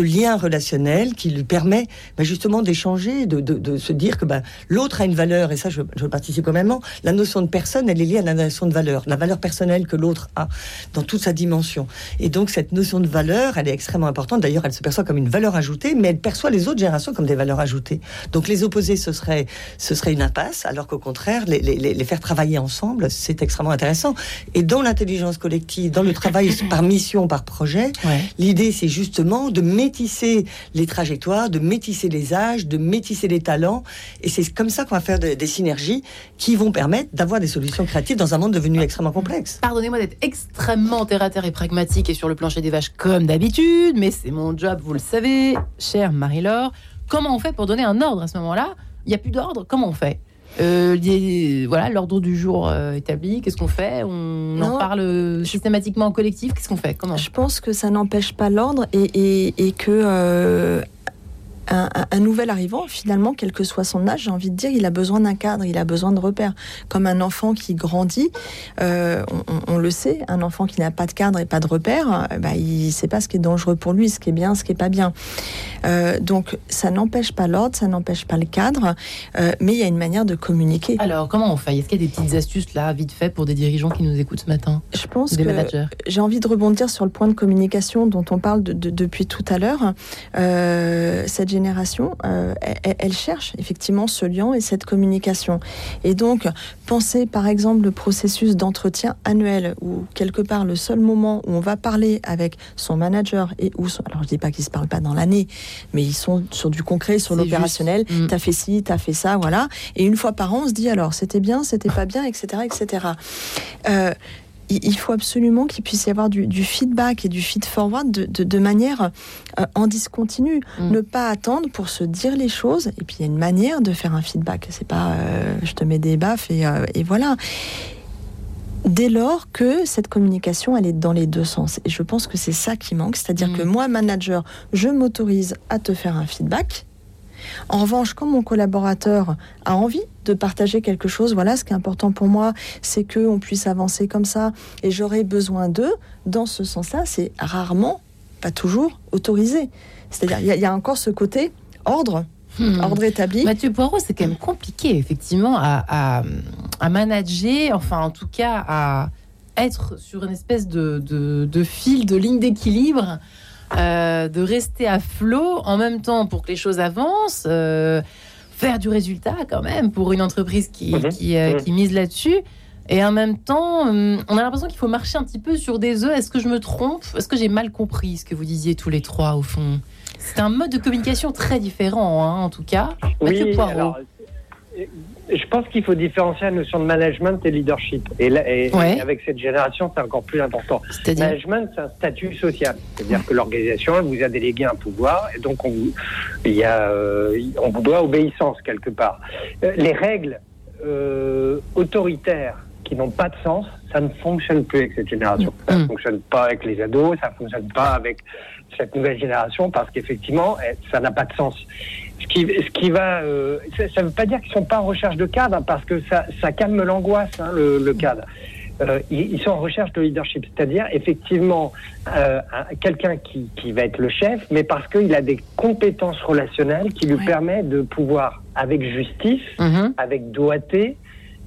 lien relationnel qui lui permet bah, justement d'échanger, de, se dire que bah, l'autre a une valeur, et ça je, je participe même. La notion de personne, elle est liée à la notion de valeur, la valeur personnelle que l'autre a dans toute sa dimension. Et donc cette notion de valeur, elle est extrêmement importante. D'ailleurs, elle se perçoit comme une valeur ajoutée, mais elle perçoit les autres générations comme des valeurs ajoutées. Donc les opposés, ce serait une impasse, alors qu'au contraire, les, les- les- les faire travailler ensemble, c'est extrêmement intéressant. Et dans l'intelligence collective, dans le travail par mission, par projet, Ouais. l'idée, c'est justement de métisser les trajectoires, de métisser les âges, de métisser les talents. Et c'est comme ça qu'on va faire de- des synergies qui vont permettre d'avoir des solutions créatives dans un monde devenu extrêmement complexe. Pardonnez-moi d'être extrêmement terre à terre et pragmatique et sur le plancher des vaches comme d'habitude, mais c'est mon job, vous le savez, chère Marie-Laure. Comment on fait pour donner un ordre à ce moment-là? Il n'y a plus d'ordre, comment on fait? Euh, les- voilà, l'ordre du jour euh, établi, qu'est-ce qu'on fait? On en parle euh, systématiquement en collectif, qu'est-ce qu'on fait? Comment? Je pense que ça n'empêche pas l'ordre et, et- et que euh, un, nouvel arrivant, finalement, quel que soit son âge, j'ai envie de dire, il a besoin d'un cadre, il a besoin de repères. Comme un enfant qui grandit, euh, on, le sait, un enfant qui n'a pas de cadre et pas de repères, euh, bah, il ne sait pas ce qui est dangereux pour lui, ce qui est bien, ce qui est pas bien. Euh, donc ça n'empêche pas l'ordre, ça n'empêche pas le cadre, euh, mais il y a une manière de communiquer. Alors, comment on fait? Est-ce qu'il y a des petites astuces là, vite fait, pour des dirigeants qui nous écoutent ce matin? Je pense Des que j'ai envie de rebondir sur le point de communication dont on parle de- de- depuis tout à l'heure. Cette euh, elles cherchent effectivement ce lien et cette communication. Et donc, pensez par exemple le processus d'entretien annuel, où quelque part le seul moment où on va parler avec son manager et où, son- alors je dis pas qu'ils se parlent pas dans l'année, mais ils sont sur du concret, sur l'opérationnel. juste. Mm. T'as fait ci, t'as fait ça, voilà. Et une fois par an, on se dit alors c'était bien, c'était pas bien, etc., etc. Euh, il faut absolument qu'il puisse y avoir du, du feedback et du feed-forward de, de- de manière euh, en discontinu. Mm. Ne pas attendre pour se dire les choses. Et puis il y a une manière de faire un feedback. C'est pas euh, je te mets des baffes et, euh, et voilà. Dès lors que cette communication, elle est dans les deux sens. Et je pense que c'est ça qui manque. C'est-à-dire Mm. que moi, manager, je m'autorise à te faire un feedback. En revanche, quand mon collaborateur a envie de partager quelque chose, voilà, ce qui est important pour moi, c'est qu'on puisse avancer comme ça, et j'aurai besoin d'eux. Dans ce sens-là, c'est rarement, pas toujours, autorisé. C'est-à-dire, il y a- il y, a encore ce côté ordre, Hmm. ordre établi. Mathieu Poirot, c'est quand même compliqué, effectivement, à, à, à manager, enfin, en tout cas, à être sur une espèce de, de, de fil, de ligne d'équilibre, euh, de rester à flot en même temps pour que les choses avancent, euh, faire du résultat quand même pour une entreprise qui, Mhm. qui, euh, Mhm. qui mise là-dessus. Et en même temps, hum, on a l'impression qu'il faut marcher un petit peu sur des œufs. Est-ce que je me trompe? Est-ce que j'ai mal compris ce que vous disiez tous les trois, au fond? C'est un mode de communication très différent, hein, en tout cas. Oui, alors, je pense qu'il faut différencier la notion de management et leadership. Et, là- et- Ouais. et avec cette génération, c'est encore plus important. Management, c'est un statut social. C'est-à-dire que l'organisation, elle vous a délégué un pouvoir, et donc on, vous- il y a, euh, on vous doit obéissance quelque part. Euh, les règles euh, autoritaires qui n'ont pas de sens, ça ne fonctionne plus avec cette génération. Ça ne Mm. fonctionne pas avec les ados, ça ne fonctionne pas avec cette nouvelle génération parce qu'effectivement, ça n'a pas de sens. Ce qui, ce qui va, euh, ça ne veut pas dire qu'ils sont pas en recherche de cadre, hein, parce que ça, ça calme l'angoisse, hein, le, le cadre. Euh, ils, ils sont en recherche de leadership, c'est-à-dire effectivement euh, un- quelqu'un qui, qui va être le chef, mais parce qu'il a des compétences relationnelles qui lui Ouais. permettent de pouvoir, avec justice, Mhm. avec doigté,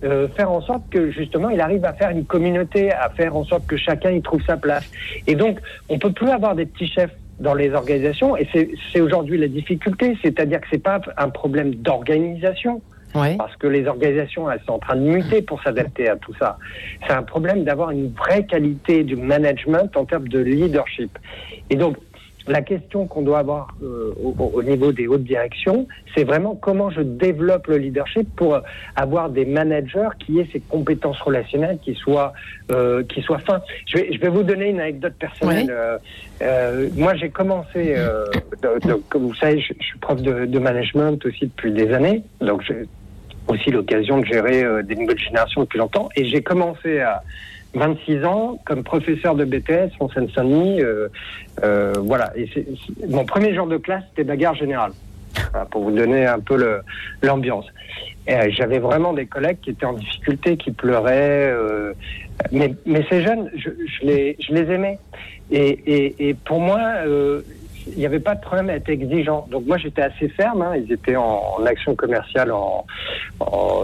euh, faire en sorte que justement il arrive à faire une communauté, à faire en sorte que chacun y trouve sa place. Et donc on peut plus avoir des petits chefs dans les organisations et c'est aujourd'hui la difficulté, c'est-à-dire que c'est pas un problème d'organisation Ouais. parce que les organisations elles sont en train de muter pour s'adapter à tout ça. C'est un problème d'avoir une vraie qualité du management en termes de leadership. Et donc la question qu'on doit avoir euh, au, au niveau des hautes directions, c'est vraiment comment je développe le leadership pour avoir des managers qui aient ces compétences relationnelles qui soient euh, qui soient fins. Je vais, je vais vous donner une anecdote personnelle. Oui. Euh, euh, moi, j'ai commencé, de- de- comme vous savez, je, je suis prof de, de management aussi depuis des années, donc j'ai aussi l'occasion de gérer des nouvelles générations depuis longtemps. Et j'ai commencé à 26 ans comme professeur de BTS en Seine-Saint-Denis. euh, euh, voilà. Mon premier jour de classe, c'était bagarre générale. Pour vous donner un peu l'ambiance. Euh, J'avais vraiment des collègues qui étaient en difficulté, qui pleuraient. euh, mais, mais ces jeunes, je, je les, je les aimais. Et, et, et pour moi, euh, il n'y avait pas de problème à être exigeant. Donc moi, j'étais assez ferme. hein. Ils étaient en, en action commerciale, en, en,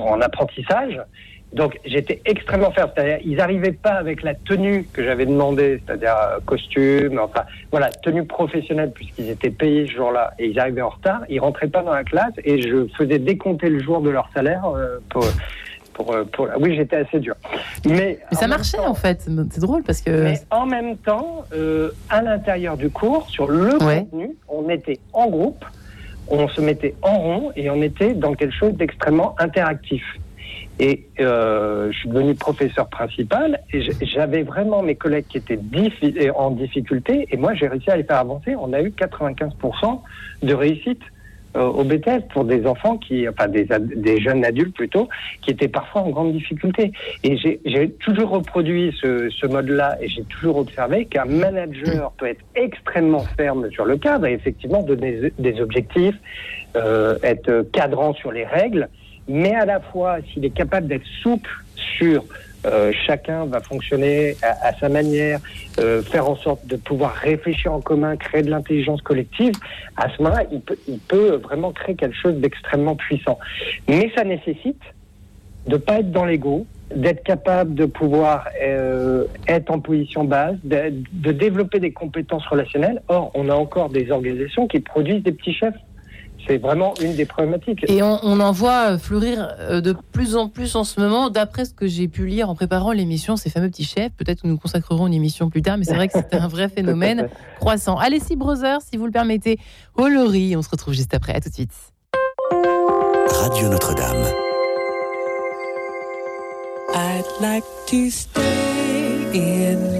en apprentissage. Donc j'étais extrêmement ferme. C'est-à-dire, ils n'arrivaient pas avec la tenue que j'avais demandé, c'est-à-dire euh, costume, enfin voilà, tenue professionnelle puisqu'ils étaient payés ce jour-là et ils arrivaient en retard. Ils rentraient pas dans la classe et je faisais décompter le jour de leur salaire euh, pour. Pour, euh, pour, oui, j'étais assez dur. Mais, Mais ça marchait temps- en fait. C'est drôle parce que. mais en même temps, euh, à l'intérieur du cours, sur le Ouais. contenu, on était en groupe, on se mettait en rond et on était dans quelque chose d'extrêmement interactif. Et euh, je suis devenu professeur principal et j'avais vraiment mes collègues qui étaient en difficulté et moi j'ai réussi à les faire avancer. On a eu 95% de réussite euh, au BTS pour des enfants qui, enfin des, jeunes adultes plutôt, qui étaient parfois en grande difficulté. Et j'ai- j'ai toujours reproduit ce, ce mode-là et j'ai toujours observé qu'un manager peut être extrêmement ferme sur le cadre et effectivement donner des objectifs, euh, être cadrant sur les règles, mais à la fois s'il est capable d'être souple sur euh, chacun va fonctionner à, sa manière, euh, faire en sorte de pouvoir réfléchir en commun, créer de l'intelligence collective, à ce moment-là, il peut, vraiment créer quelque chose d'extrêmement puissant. Mais ça nécessite de pas être dans l'ego, d'être capable de pouvoir euh, être en position basse, de développer des compétences relationnelles. Or, on a encore des organisations qui produisent des petits chefs. C'est vraiment une des problématiques. Et on, on en voit fleurir euh, de plus en plus en ce moment, d'après ce que j'ai pu lire en préparant l'émission, ces fameux petits chefs. Peut-être que nous consacrerons une émission plus tard, mais c'est vrai que c'est un vrai phénomène croissant. Allez, si Brothers, si vous le permettez, au Lori, on se retrouve juste après. À tout de suite. Radio Notre-Dame. I'd like to stay in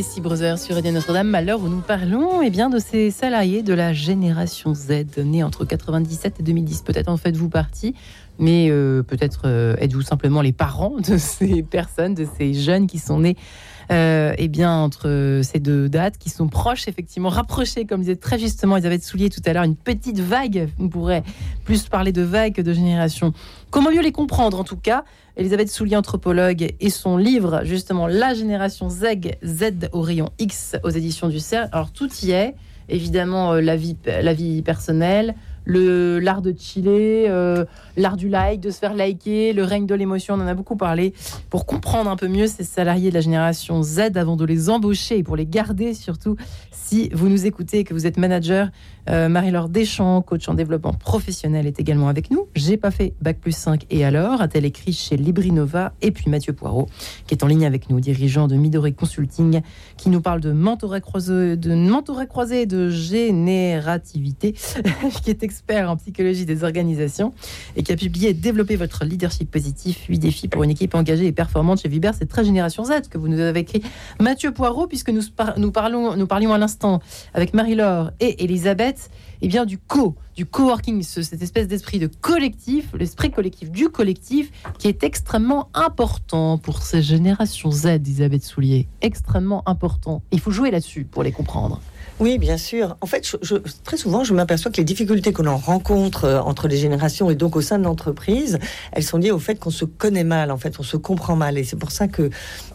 Laurie, allez, si Brothers sur Radio Notre-Dame, à l'heure où nous parlons eh bien, de ces salariés de la génération Z, nés entre 97 et 2010. Peut-être en faites-vous partie, mais euh, peut-être euh, êtes-vous simplement les parents de ces personnes, de ces jeunes qui sont nés euh, eh bien, entre ces deux dates, qui sont proches, effectivement, rapprochées, comme disait très justement Elisabeth Soulier tout à l'heure, une petite vague. On pourrait plus parler de vague que de génération. Comment mieux les comprendre, en tout cas? Elisabeth Soulier, anthropologue, et son livre, justement, La génération Z, Z au rayon X, aux éditions du CERF. Alors, tout y est. Évidemment, euh, la, vie, la vie personnelle, le l'art de chiller, euh, l'art du like, de se faire liker, le règne de l'émotion, on en a beaucoup parlé. Pour comprendre un peu mieux ces salariés de la génération Z avant de les embaucher et pour les garder surtout, si vous nous écoutez et que vous êtes manager, euh, Marie-Laure Deschamps, coach en développement professionnel, est également avec nous. J'ai pas fait Bac plus 5 et alors, a-t-elle écrit chez Librinova et puis Mathieu Poirot, qui est en ligne avec nous, dirigeant de Midori Consulting, qui nous parle de mentorat croisé, de mentorat croisé de générativité, qui est expert en psychologie des organisations et qui a publié Développer votre leadership positif, 8 défis pour une équipe engagée et performante chez Viber. C'est très Génération Z que vous nous avez écrit. Mathieu Poirot, puisque nous, nous, parlons, nous parlions à l'instant avec Marie-Laure et Elisabeth, eh bien du co, du coworking, ce- cette espèce d'esprit de collectif, l'esprit collectif du collectif, qui est extrêmement important pour ces générations Z, Elisabeth Soulier. Extrêmement important. Il faut jouer là-dessus pour les comprendre. Oui, bien sûr. En fait, je- je- très souvent, je m'aperçois que les difficultés que l'on rencontre euh, entre les générations et donc au sein de l'entreprise, elles sont liées au fait qu'on se connaît mal, en fait, on se comprend mal. Et c'est pour ça que,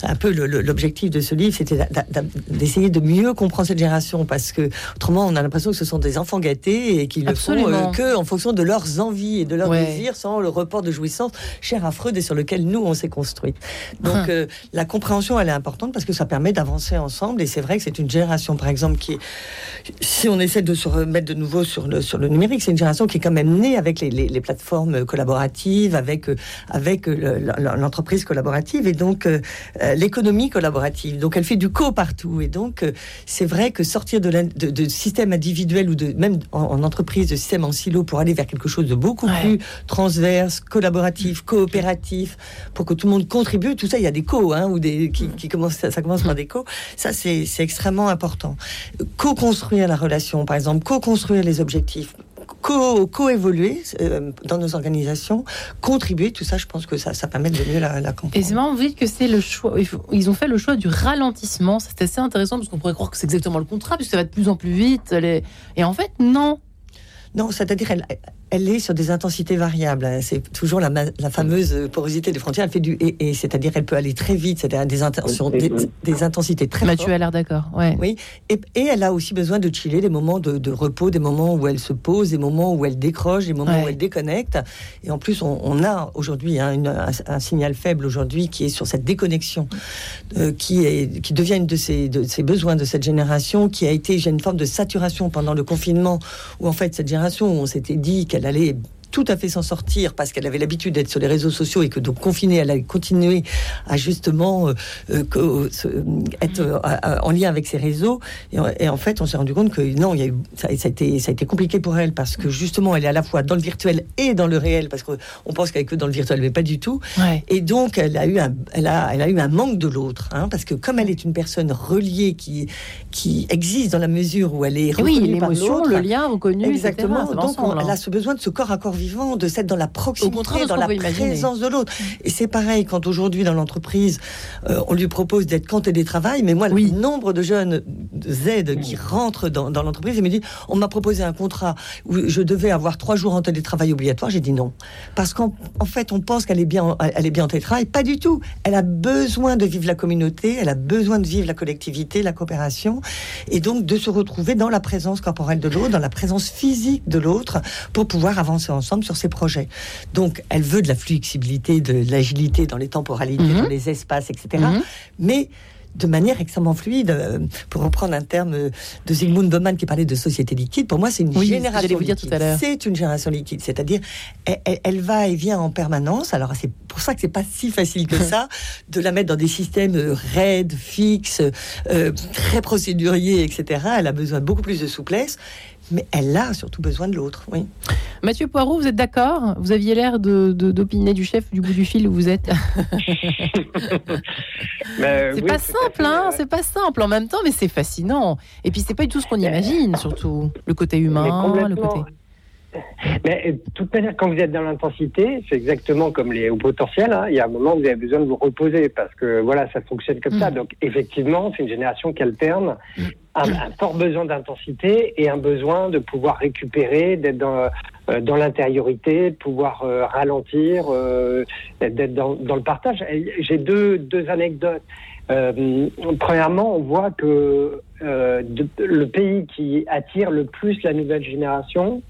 un peu, l'objectif de ce livre, c'était d'essayer de mieux comprendre cette génération, parce que autrement, on a l'impression que ce sont des enfants gâtés et qu'ils le font euh, que en fonction de leurs envies et de leurs Ouais. désirs, sans le report de jouissance cher à Freud et sur lequel nous, on s'est construit. Donc, Hum. euh, la compréhension, elle est importante parce que ça permet d'avancer ensemble. Et c'est vrai que c'est une génération, par exemple, qui est si on essaie de se remettre de nouveau sur le, sur le numérique, c'est une génération qui est quand même née avec les, les- les plateformes collaboratives, avec, euh, avec euh, le- le- l'entreprise collaborative et donc euh, l'économie collaborative. Donc elle fait du co partout. Et donc euh, c'est vrai que sortir de, l'in- de, de système individuel ou de même en, en entreprise, de système en silo pour aller vers quelque chose de beaucoup Ouais. plus transverse, collaboratif, coopératif, pour que tout le monde contribue. Tout ça, il y a des co, hein, ou des qui, qui commencent, ça commence par des co. Ça, c'est c'est extrêmement important co-construire la relation, par exemple, co-construire les objectifs, co- co-évoluer euh, dans nos organisations, contribuer, tout ça, je pense que ça, ça permet de mieux la, la Et comprendre. c'est marrant, vous dites que c'est le choix. Ils ont fait le choix du ralentissement. C'est assez intéressant parce qu'on pourrait croire que c'est exactement le contraire, puisque ça va de plus en plus vite. les- Et en fait, non. Non, c'est-à-dire elle, elle est sur des intensités variables. hein. C'est toujours la, fameuse porosité des frontières. Elle fait du et, et c'est-à-dire elle peut aller très vite, c'est-à-dire des, intentions, des, des intensités très Mathieu fortes. a l'air d'accord. Ouais. Oui, et, et elle a aussi besoin de chiller, des moments de, de repos, des moments où elle se pose, des moments où elle décroche, des moments Ouais. où elle déconnecte. Et en plus, on, on a aujourd'hui hein, un, un signal faible aujourd'hui qui est sur cette déconnexion, euh, qui, est, qui devient une de ces, de ces besoins de cette génération, qui a été, j'ai une forme de saturation pendant le confinement, où en fait cette génération, où on s'était dit qu'elle allait tout à fait s'en sortir parce qu'elle avait l'habitude d'être sur les réseaux sociaux et que donc confinée, elle allait continuer à justement euh, euh, être euh, à- en lien avec ces réseaux. Et, en- et en fait, on s'est rendu compte que non, il y a eu, ça, ça a été, ça a été compliqué pour elle parce que justement, elle est à la fois dans le virtuel et dans le réel parce qu'on pense qu'elle est que dans le virtuel, mais pas du tout. Ouais. Et donc, elle a eu un, elle a, elle a eu un manque de l'autre, hein, parce que comme elle est une personne reliée qui, qui existe dans la mesure où elle est Et oui, reconnue par l'autre, le lien reconnu. Exactement. Donc, on- elle hein. a ce besoin de ce corps à corps vivant, de s'être dans la proximité, dans la présence de l'autre. Et c'est pareil quand aujourd'hui dans l'entreprise, euh, on lui propose d'être qu'en télétravail. Mais moi, Oui. le nombre de jeunes Z qui rentrent dans, dans l'entreprise et me dit, on m'a proposé un contrat où je devais avoir trois jours en télétravail obligatoire. J'ai dit non, parce qu'en en fait, on pense qu'elle est bien, en- elle est bien en télétravail. Pas du tout. Elle a besoin de vivre la communauté. Elle a besoin de vivre la collectivité, la coopération, et donc de se retrouver dans la présence corporelle de l'autre, dans la présence physique de l'autre, pour pouvoir avancer ensemble sur ces projets. Donc, elle veut de la flexibilité, de l'agilité dans les temporalités, Mhm. dans les espaces, etc. Mhm. Mais de manière extrêmement fluide, euh, pour reprendre un terme euh, de Zygmunt Bauman qui parlait de société liquide, pour moi c'est une Oui, génération vous dire liquide. tout à l'heure. C'est une génération liquide, c'est-à-dire elle, va et vient en permanence. Alors c'est pour ça que c'est pas si facile que ça de la mettre dans des systèmes euh, raides, fixes, euh, très procéduriers, etc. Elle a besoin de beaucoup plus de souplesse. Mais elle a surtout besoin de l'autre, oui. Mathieu Poirot, vous êtes d'accord? Vous aviez l'air de, de- d'opiner du chef du bout du fil où vous êtes. Mais C'est oui, pas simple, hein. C'est pas simple en même temps, mais c'est fascinant. Et puis c'est pas du tout ce qu'on imagine, surtout le côté humain, le côté. Mais euh, de toute manière, quand vous êtes dans l'intensité, c'est exactement comme les hauts potentiels. hein. Il y a un moment où vous avez besoin de vous reposer parce que voilà, ça fonctionne comme ça. Mm. Donc effectivement, c'est une génération qui alterne un, un fort besoin d'intensité et un besoin de pouvoir récupérer, d'être dans, euh, dans l'intériorité, de pouvoir euh, ralentir, euh, d'être dans, dans le partage. J'ai deux, deux anecdotes. Euh, premièrement, on voit que euh, de- le pays qui attire le plus la nouvelle génération,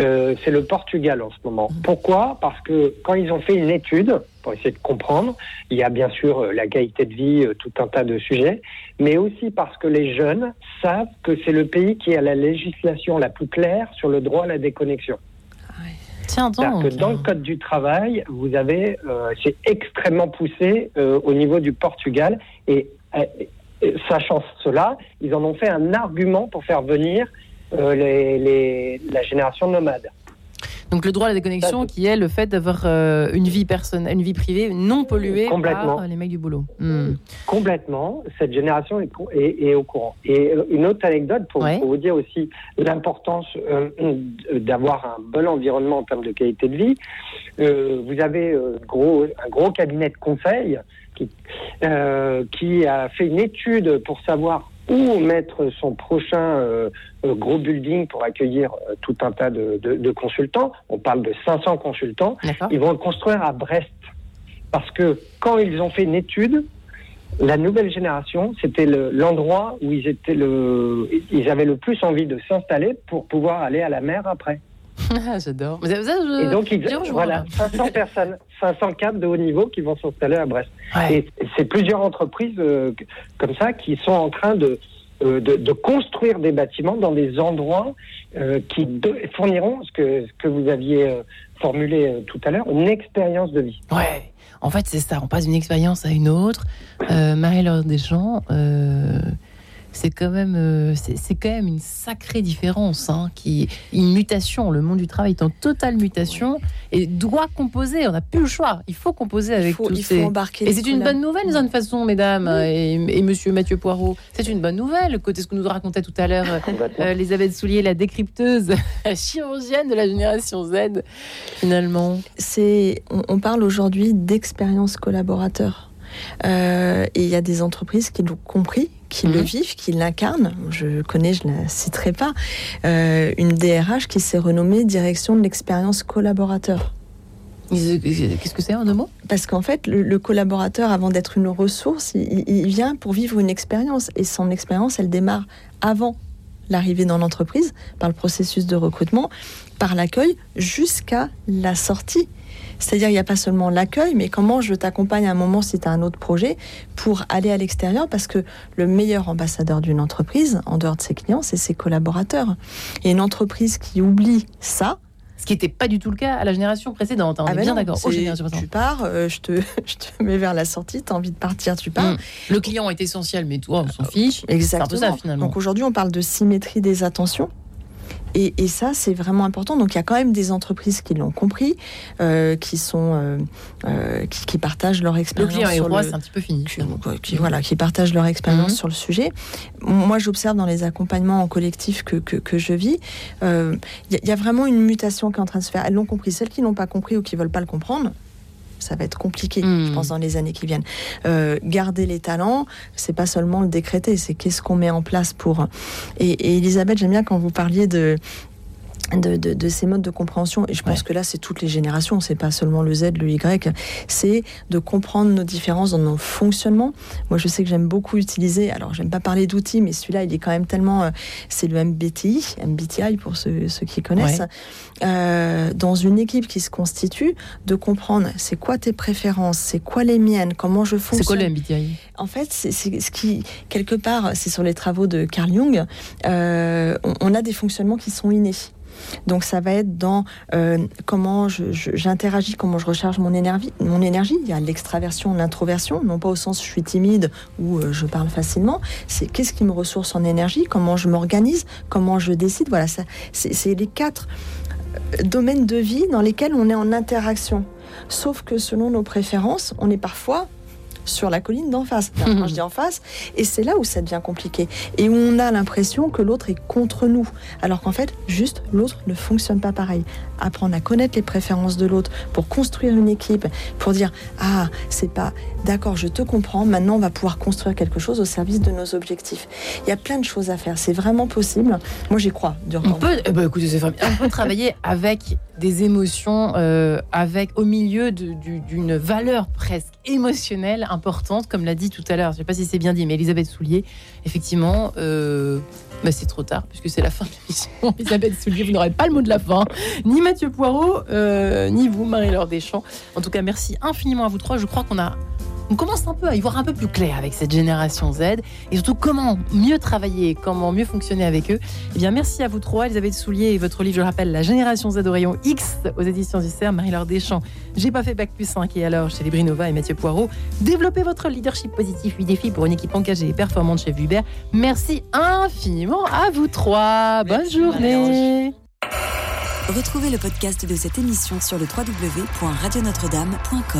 euh, c'est le Portugal en ce moment. Pourquoi? Parce que quand ils ont fait une étude pour essayer de comprendre, il y a bien sûr euh, la qualité de vie, euh, tout un tas de sujets, mais aussi parce que les jeunes savent que c'est le pays qui a la législation la plus claire sur le droit à la déconnexion. Tiens, C'est-à-dire donc. que dans le code du travail, vous avez, euh, c'est extrêmement poussé euh, au niveau du Portugal. Et euh, sachant cela, ils en ont fait un argument pour faire venir euh, les, les- la génération nomade. Donc le droit à la déconnexion qui est le fait d'avoir euh, une vie personnelle, une vie privée non polluée Complètement. par les mecs du boulot. Hmm. Complètement, cette génération est, co- est- est au courant. Et euh, une autre anecdote pour, Ouais. pour vous dire aussi l'importance euh, d'avoir un bon environnement en termes de qualité de vie. Euh, vous avez gros, un gros cabinet de conseil qui, qui a fait une étude pour savoir où mettre son prochain euh, euh, gros building pour accueillir euh, tout un tas de, de- de consultants. On parle de 500 consultants. Ils vont le construire à Brest. Parce que quand ils ont fait une étude, la nouvelle génération, c'était le- l'endroit où ils étaient le, ils avaient le plus envie de s'installer pour pouvoir aller à la mer après. Ah, J'adore. Je- Et donc, ils, voilà, là. 500 personnes, 500 cadres de haut niveau qui vont s'installer à Brest. Ouais. Et c'est plusieurs entreprises euh, comme ça qui sont en train de, euh, de, de construire des bâtiments dans des endroits euh, qui de- fourniront ce que, ce que vous aviez formulé tout à l'heure, une expérience de vie. Ouais. En fait, c'est ça. On passe d'une expérience à une autre. Marie-Laure Deschamps, c'est quand même, euh, c'est quand même une sacrée différence, hein, qui une mutation. Le monde du travail est en totale mutation et doit composer. On n'a plus le choix. Il faut composer avec il faut, tous il faut ces. embarquer. Et c'est une bonne nouvelle d'une certaine façon, mesdames et, et Monsieur Mathieu Poirot. C'est une bonne nouvelle. Côté ce que nous racontait tout à l'heure euh, euh, Elisabeth Soulier, la décrypteuse, la chirurgienne de la génération Z, finalement. c'est on, on parle aujourd'hui d'expérience collaborateur. Euh, et il y a des entreprises qui l'ont compris, qui le Mhm. vivent, qui l'incarnent. Je connais, je ne la citerai pas, euh, une DRH qui s'est renommée direction de l'expérience collaborateur. Ils- Qu'est-ce que c'est en deux mots? Parce qu'en fait, le, le collaborateur, avant d'être une ressource, il, il vient pour vivre une expérience. Et son expérience, elle démarre avant l'arrivée dans l'entreprise, par le processus de recrutement, par l'accueil, jusqu'à la sortie. C'est-à-dire, il n'y a pas seulement l'accueil, mais comment je t'accompagne à un moment si tu as un autre projet pour aller à l'extérieur, parce que le meilleur ambassadeur d'une entreprise, en dehors de ses clients, c'est ses collaborateurs. Et une entreprise qui oublie ça, Ce qui n'était pas du tout le cas à la génération précédente. hein, on ah est ben bien d'accord. Générations tu pars, euh, je, te, je te mets vers la sortie, tu as envie de partir, tu pars. Mm. Le client est essentiel, mais toi, on s'en fiche. C'est un Exactement. peu ça finalement. Donc aujourd'hui, on parle de symétrie des attentions. Et, et ça, c'est vraiment important. Donc il y a quand même des entreprises qui l'ont compris, euh, qui sont, euh, euh, qui, qui partagent leur le expérience. client est roi, le- c'est un petit peu fini. qui, qui- voilà, qui partagent leur expérience Mhm. sur le sujet. Moi, j'observe dans les accompagnements en collectif que, que, que je vis, il y, a- il y a vraiment une mutation qui est en train de se faire. Elles l'ont compris. Celles qui n'ont pas compris ou qui veulent pas le comprendre, ça va être compliqué, Mhm. je pense, dans les années qui viennent. Euh, garder les talents, c'est pas seulement le décréter, c'est qu'est-ce qu'on met en place pour. Et, et Elisabeth, j'aime bien quand vous parliez de de, de, de ces modes de compréhension, et je pense Ouais. que là c'est toutes les générations, c'est pas seulement le Z, le Y, c'est de comprendre nos différences dans nos fonctionnements. Moi je sais que j'aime beaucoup utiliser, alors j'aime pas parler d'outils, mais celui-là il est quand même tellement, euh, c'est le MBTI, MBTI pour ceux, ceux qui connaissent, Euh, dans une équipe qui se constitue, de comprendre c'est quoi tes préférences, c'est quoi les miennes, comment je fonctionne. C'est quoi le MBTI En fait, c'est c'est ce qui, quelque part, c'est sur les travaux de Carl Jung, euh, on, on a des fonctionnements qui sont innés. Donc ça va être dans euh, comment j'interagis, comment je recharge mon énergie. Mon énergie, il y a l'extraversion, l'introversion, non pas au sens je suis timide ou euh, je parle facilement. C'est qu'est-ce qui me ressource en énergie, comment je m'organise, comment je décide. Voilà, c'est les quatre euh, domaines de vie dans lesquels on est en interaction. Sauf que selon nos préférences, on est parfois sur la colline d'en face. Je dis en face, et c'est là où ça devient compliqué. Et où on a l'impression que l'autre est contre nous. Alors qu'en fait, juste, l'autre ne fonctionne pas pareil. Apprendre à connaître les préférences de l'autre pour construire une équipe, pour dire Ah, c'est pas d'accord, je te comprends, maintenant on va pouvoir construire quelque chose au service de nos objectifs. Il y a plein de choses à faire, c'est vraiment possible. Moi j'y crois. dur On peut, eh ben, écoutez, on peut travailler avec des émotions, euh, avec au milieu du- d'une valeur presque émotionnelle importante, comme l'a dit tout à l'heure. Je ne sais pas si c'est bien dit, mais Elisabeth Soulier, effectivement, euh, bah, c'est trop tard puisque c'est la fin de l'émission. Elisabeth Soulier, vous n'aurez pas le mot de la fin, ni Mathieu Poirot, euh, ni vous, Marie-Laure Deschamps. En tout cas, merci infiniment à vous trois. Je crois qu'on a on commence un peu à y voir un peu plus clair avec cette génération Z et surtout comment mieux travailler, comment mieux fonctionner avec eux. Eh bien, merci à vous trois, Elisabeth Soulier et votre livre, je rappelle, La génération Z au rayon X aux éditions du CERF, Marie-Laure Deschamps. J'ai pas fait Bac plus 5 et alors chez les Brinova et Mathieu Poirot. Développez votre leadership positif, 8 défis pour une équipe engagée et performante chez Hubert. Merci infiniment à vous trois. Bonne journée. Retrouvez le podcast de cette émission sur le www.radionotre-dame.com.